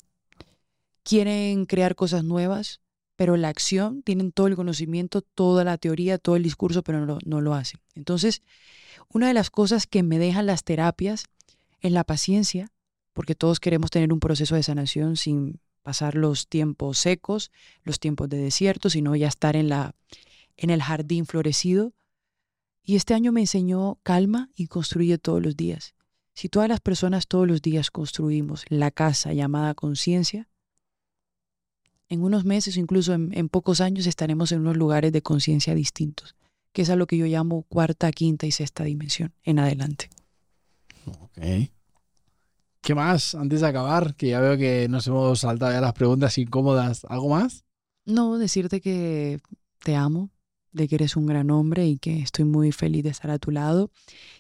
Speaker 2: Quieren crear cosas nuevas, pero la acción, tienen todo el conocimiento, toda la teoría, todo el discurso, pero no, no lo hacen. Entonces, una de las cosas que me dejan las terapias es la paciencia, porque todos queremos tener un proceso de sanación sin pasar los tiempos secos, los tiempos de desierto, sino ya estar en, la, en el jardín florecido. Y este año me enseñó calma y construye todos los días. Si todas las personas todos los días construimos la casa llamada conciencia, en unos meses, incluso en, pocos años, estaremos en unos lugares de conciencia distintos, que es a lo que yo llamo cuarta, quinta y sexta dimensión en adelante.
Speaker 1: Ok. ¿Qué más? Antes de acabar, que ya veo que nos hemos saltado ya las preguntas incómodas. ¿Algo más?
Speaker 2: No, decirte que te amo, de que eres un gran hombre y que estoy muy feliz de estar a tu lado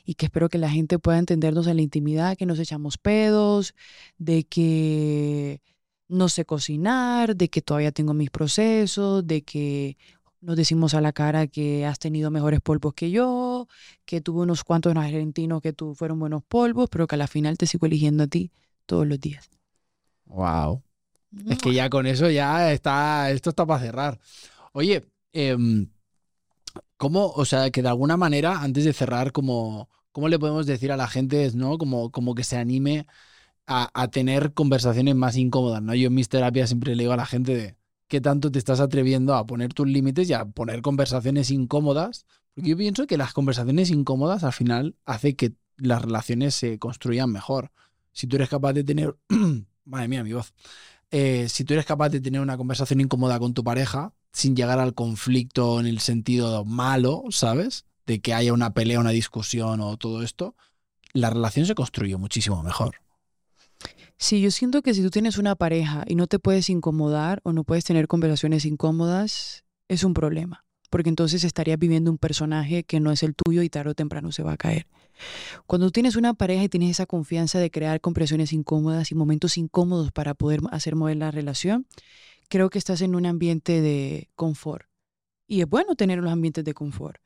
Speaker 2: y que espero que la gente pueda entendernos en la intimidad, que nos echamos pedos, de que no sé cocinar, de que todavía tengo mis procesos, de que nos decimos a la cara que has tenido mejores polvos que yo, que tuve unos cuantos argentinos que tú fueron buenos polvos, pero que a la final te sigo eligiendo a ti todos los días.
Speaker 1: Wow. Es que ya con eso ya está, esto está para cerrar. Oye, eh, ¿Cómo, o sea, que de alguna manera, antes de cerrar, como, ¿cómo le podemos decir a la gente, ¿no? Como, como que se anime a, tener conversaciones más incómodas, ¿no? Yo en mis terapias siempre le digo a la gente de qué tanto te estás atreviendo a poner tus límites y a poner conversaciones incómodas, porque yo pienso que las conversaciones incómodas al final hace que las relaciones se construyan mejor. Si tú eres capaz de tener, madre mía, mi voz, eh, si tú eres capaz de tener una conversación incómoda con tu pareja, sin llegar al conflicto en el sentido malo, ¿sabes? De que haya una pelea, una discusión o todo esto, la relación se construye muchísimo mejor.
Speaker 2: Sí, yo siento que si tú tienes una pareja y no te puedes incomodar o no puedes tener conversaciones incómodas, es un problema, porque entonces estarías viviendo un personaje que no es el tuyo y tarde o temprano se va a caer. Cuando tú tienes una pareja y tienes esa confianza de crear conversaciones incómodas y momentos incómodos para poder hacer mover la relación, creo que estás en un ambiente de confort. Y es bueno tener los ambientes de confort.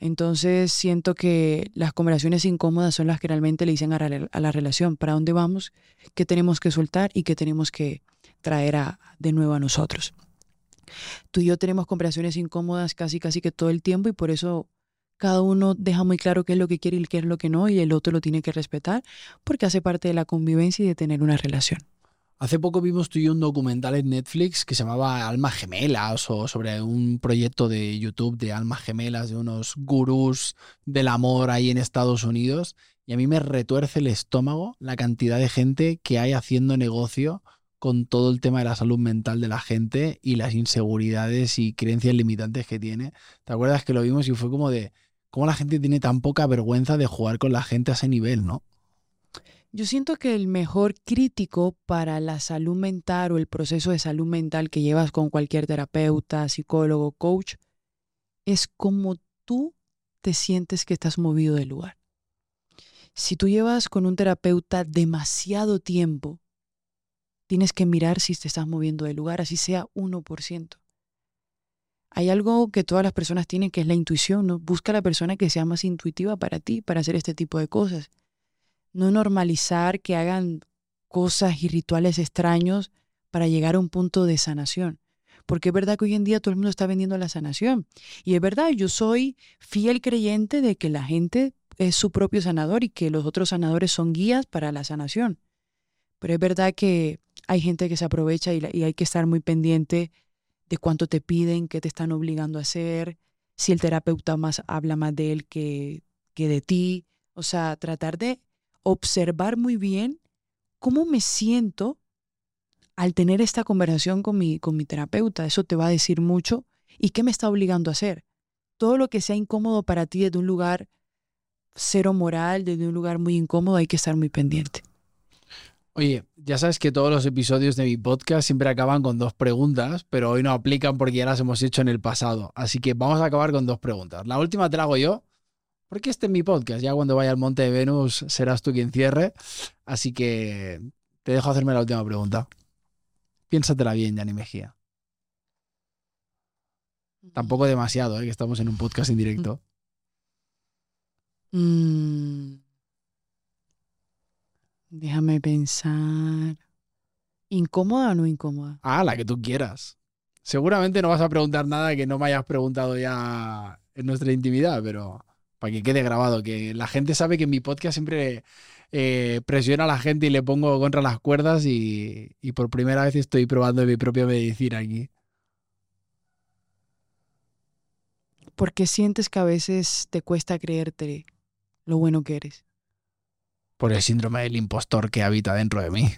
Speaker 2: Entonces siento que las conversaciones incómodas son las que realmente le dicen a, la relación para dónde vamos, qué tenemos que soltar y qué tenemos que traer de nuevo a nosotros. Tú y yo tenemos conversaciones incómodas casi casi que todo el tiempo y por eso cada uno deja muy claro qué es lo que quiere y qué es lo que no, y el otro lo tiene que respetar, porque hace parte de la convivencia y de tener una relación.
Speaker 1: Hace poco vimos tú y yo un documental en Netflix que se llamaba Almas Gemelas o sobre un proyecto de YouTube de almas gemelas de unos gurús del amor ahí en Estados Unidos y a mí me retuerce el estómago la cantidad de gente que hay haciendo negocio con todo el tema de la salud mental de la gente y las inseguridades y creencias limitantes que tiene. ¿Te acuerdas que lo vimos y fue como de cómo la gente tiene tan poca vergüenza de jugar con la gente a ese nivel, ¿no?
Speaker 2: Yo siento que el mejor crítico para la salud mental o el proceso de salud mental que llevas con cualquier terapeuta, psicólogo, coach, es cómo tú te sientes que estás movido del lugar. Si tú llevas con un terapeuta demasiado tiempo, tienes que mirar si te estás moviendo del lugar, así sea 1%. Hay algo que todas las personas tienen que es la intuición, ¿no? Busca la persona que sea más intuitiva para ti, para hacer este tipo de cosas no normalizar que hagan cosas y rituales extraños para llegar a un punto de sanación. Porque es verdad que hoy en día todo el mundo está vendiendo la sanación. Y es verdad, yo soy fiel creyente de que la gente es su propio sanador y que los otros sanadores son guías para la sanación. Pero es verdad que hay gente que se aprovecha y, hay que estar muy pendiente de cuánto te piden, qué te están obligando a hacer, si el terapeuta más habla más de él que, que de ti. O sea, tratar de observar muy bien cómo me siento al tener esta conversación con mi, con mi terapeuta. Eso te va a decir mucho y qué me está obligando a hacer. Todo lo que sea incómodo para ti desde un lugar cero moral, desde un lugar muy incómodo, hay que estar muy pendiente.
Speaker 1: Oye, ya sabes que todos los episodios de mi podcast siempre acaban con dos preguntas, pero hoy no aplican porque ya las hemos hecho en el pasado. Así que vamos a acabar con dos preguntas. La última te la hago yo porque este es mi podcast. Ya cuando vaya al Monte de Venus serás tú quien cierre. Así que te dejo hacerme la última pregunta. Piénsatela bien, Yanni Mejía. Tampoco demasiado, ¿eh? que estamos en un podcast en directo.
Speaker 2: Mm. Déjame pensar. ¿Incómoda o no incómoda?
Speaker 1: Ah, la que tú quieras. Seguramente no vas a preguntar nada que no me hayas preguntado ya en nuestra intimidad, pero para que quede grabado, que la gente sabe que en mi podcast siempre eh, presiono a la gente y le pongo contra las cuerdas y, y por primera vez estoy probando mi propia medicina aquí.
Speaker 2: Porque sientes que a veces te cuesta creerte lo bueno que eres.
Speaker 1: Por el síndrome del impostor que habita dentro de mí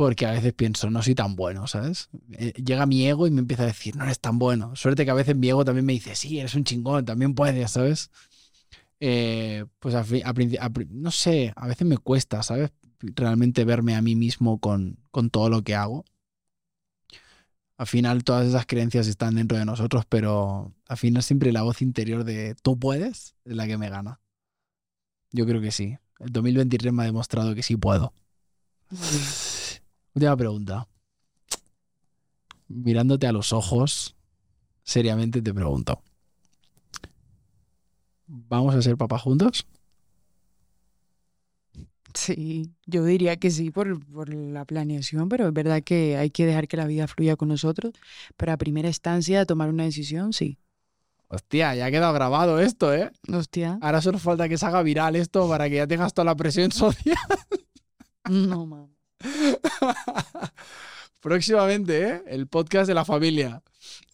Speaker 1: porque a veces pienso, no soy tan bueno, ¿sabes? Eh, llega mi ego y me empieza a decir, no eres tan bueno. Suerte que a veces mi ego también me dice, sí, eres un chingón, también puedes, ¿sabes? Eh, pues a, no sé, a veces me cuesta, ¿sabes? Realmente verme a mí mismo con, con todo lo que hago. Al final todas esas creencias están dentro de nosotros, pero al final siempre la voz interior de tú puedes es la que me gana. Yo creo que sí. El 2023 me ha demostrado que sí puedo. Última pregunta. Mirándote a los ojos, seriamente te pregunto. ¿Vamos a ser papá juntos?
Speaker 2: Sí, yo diría que sí por, la planeación, pero es verdad que hay que dejar que la vida fluya con nosotros. Pero a primera instancia, tomar una decisión, sí.
Speaker 1: Hostia, ya ha quedado grabado esto, ¿eh?
Speaker 2: Hostia.
Speaker 1: Ahora solo falta que se haga viral esto para que ya tengas toda la presión social.
Speaker 2: No, mamá.
Speaker 1: Próximamente, ¿eh? El podcast de la familia.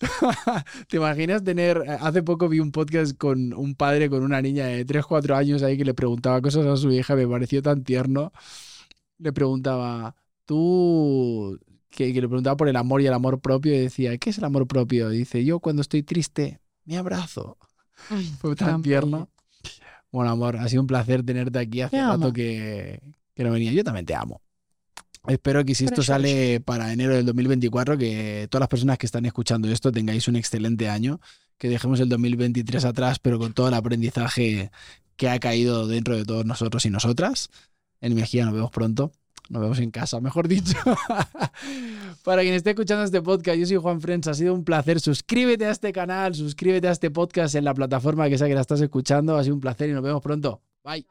Speaker 1: ¿Te imaginas tener... Eh, hace poco vi un podcast con un padre con una niña de 3, 4 años ahí que le preguntaba cosas a su hija, me pareció tan tierno. Le preguntaba, tú... Que, le preguntaba por el amor y el amor propio y decía, ¿qué es el amor propio? dice, yo cuando estoy triste, me abrazo. Fue tan tierno. Bueno, amor, ha sido un placer tenerte aquí. Hace rato que, que no venía. Yo también te amo. Espero que si esto sale para enero del 2024, que todas las personas que están escuchando esto tengáis un excelente año, que dejemos el 2023 atrás, pero con todo el aprendizaje que ha caído dentro de todos nosotros y nosotras. En Mejía nos vemos pronto. Nos vemos en casa, mejor dicho. Para quien esté escuchando este podcast, yo soy Juan Frens. Ha sido un placer. Suscríbete a este canal, suscríbete a este podcast en la plataforma que sea que la estás escuchando. Ha sido un placer y nos vemos pronto. Bye.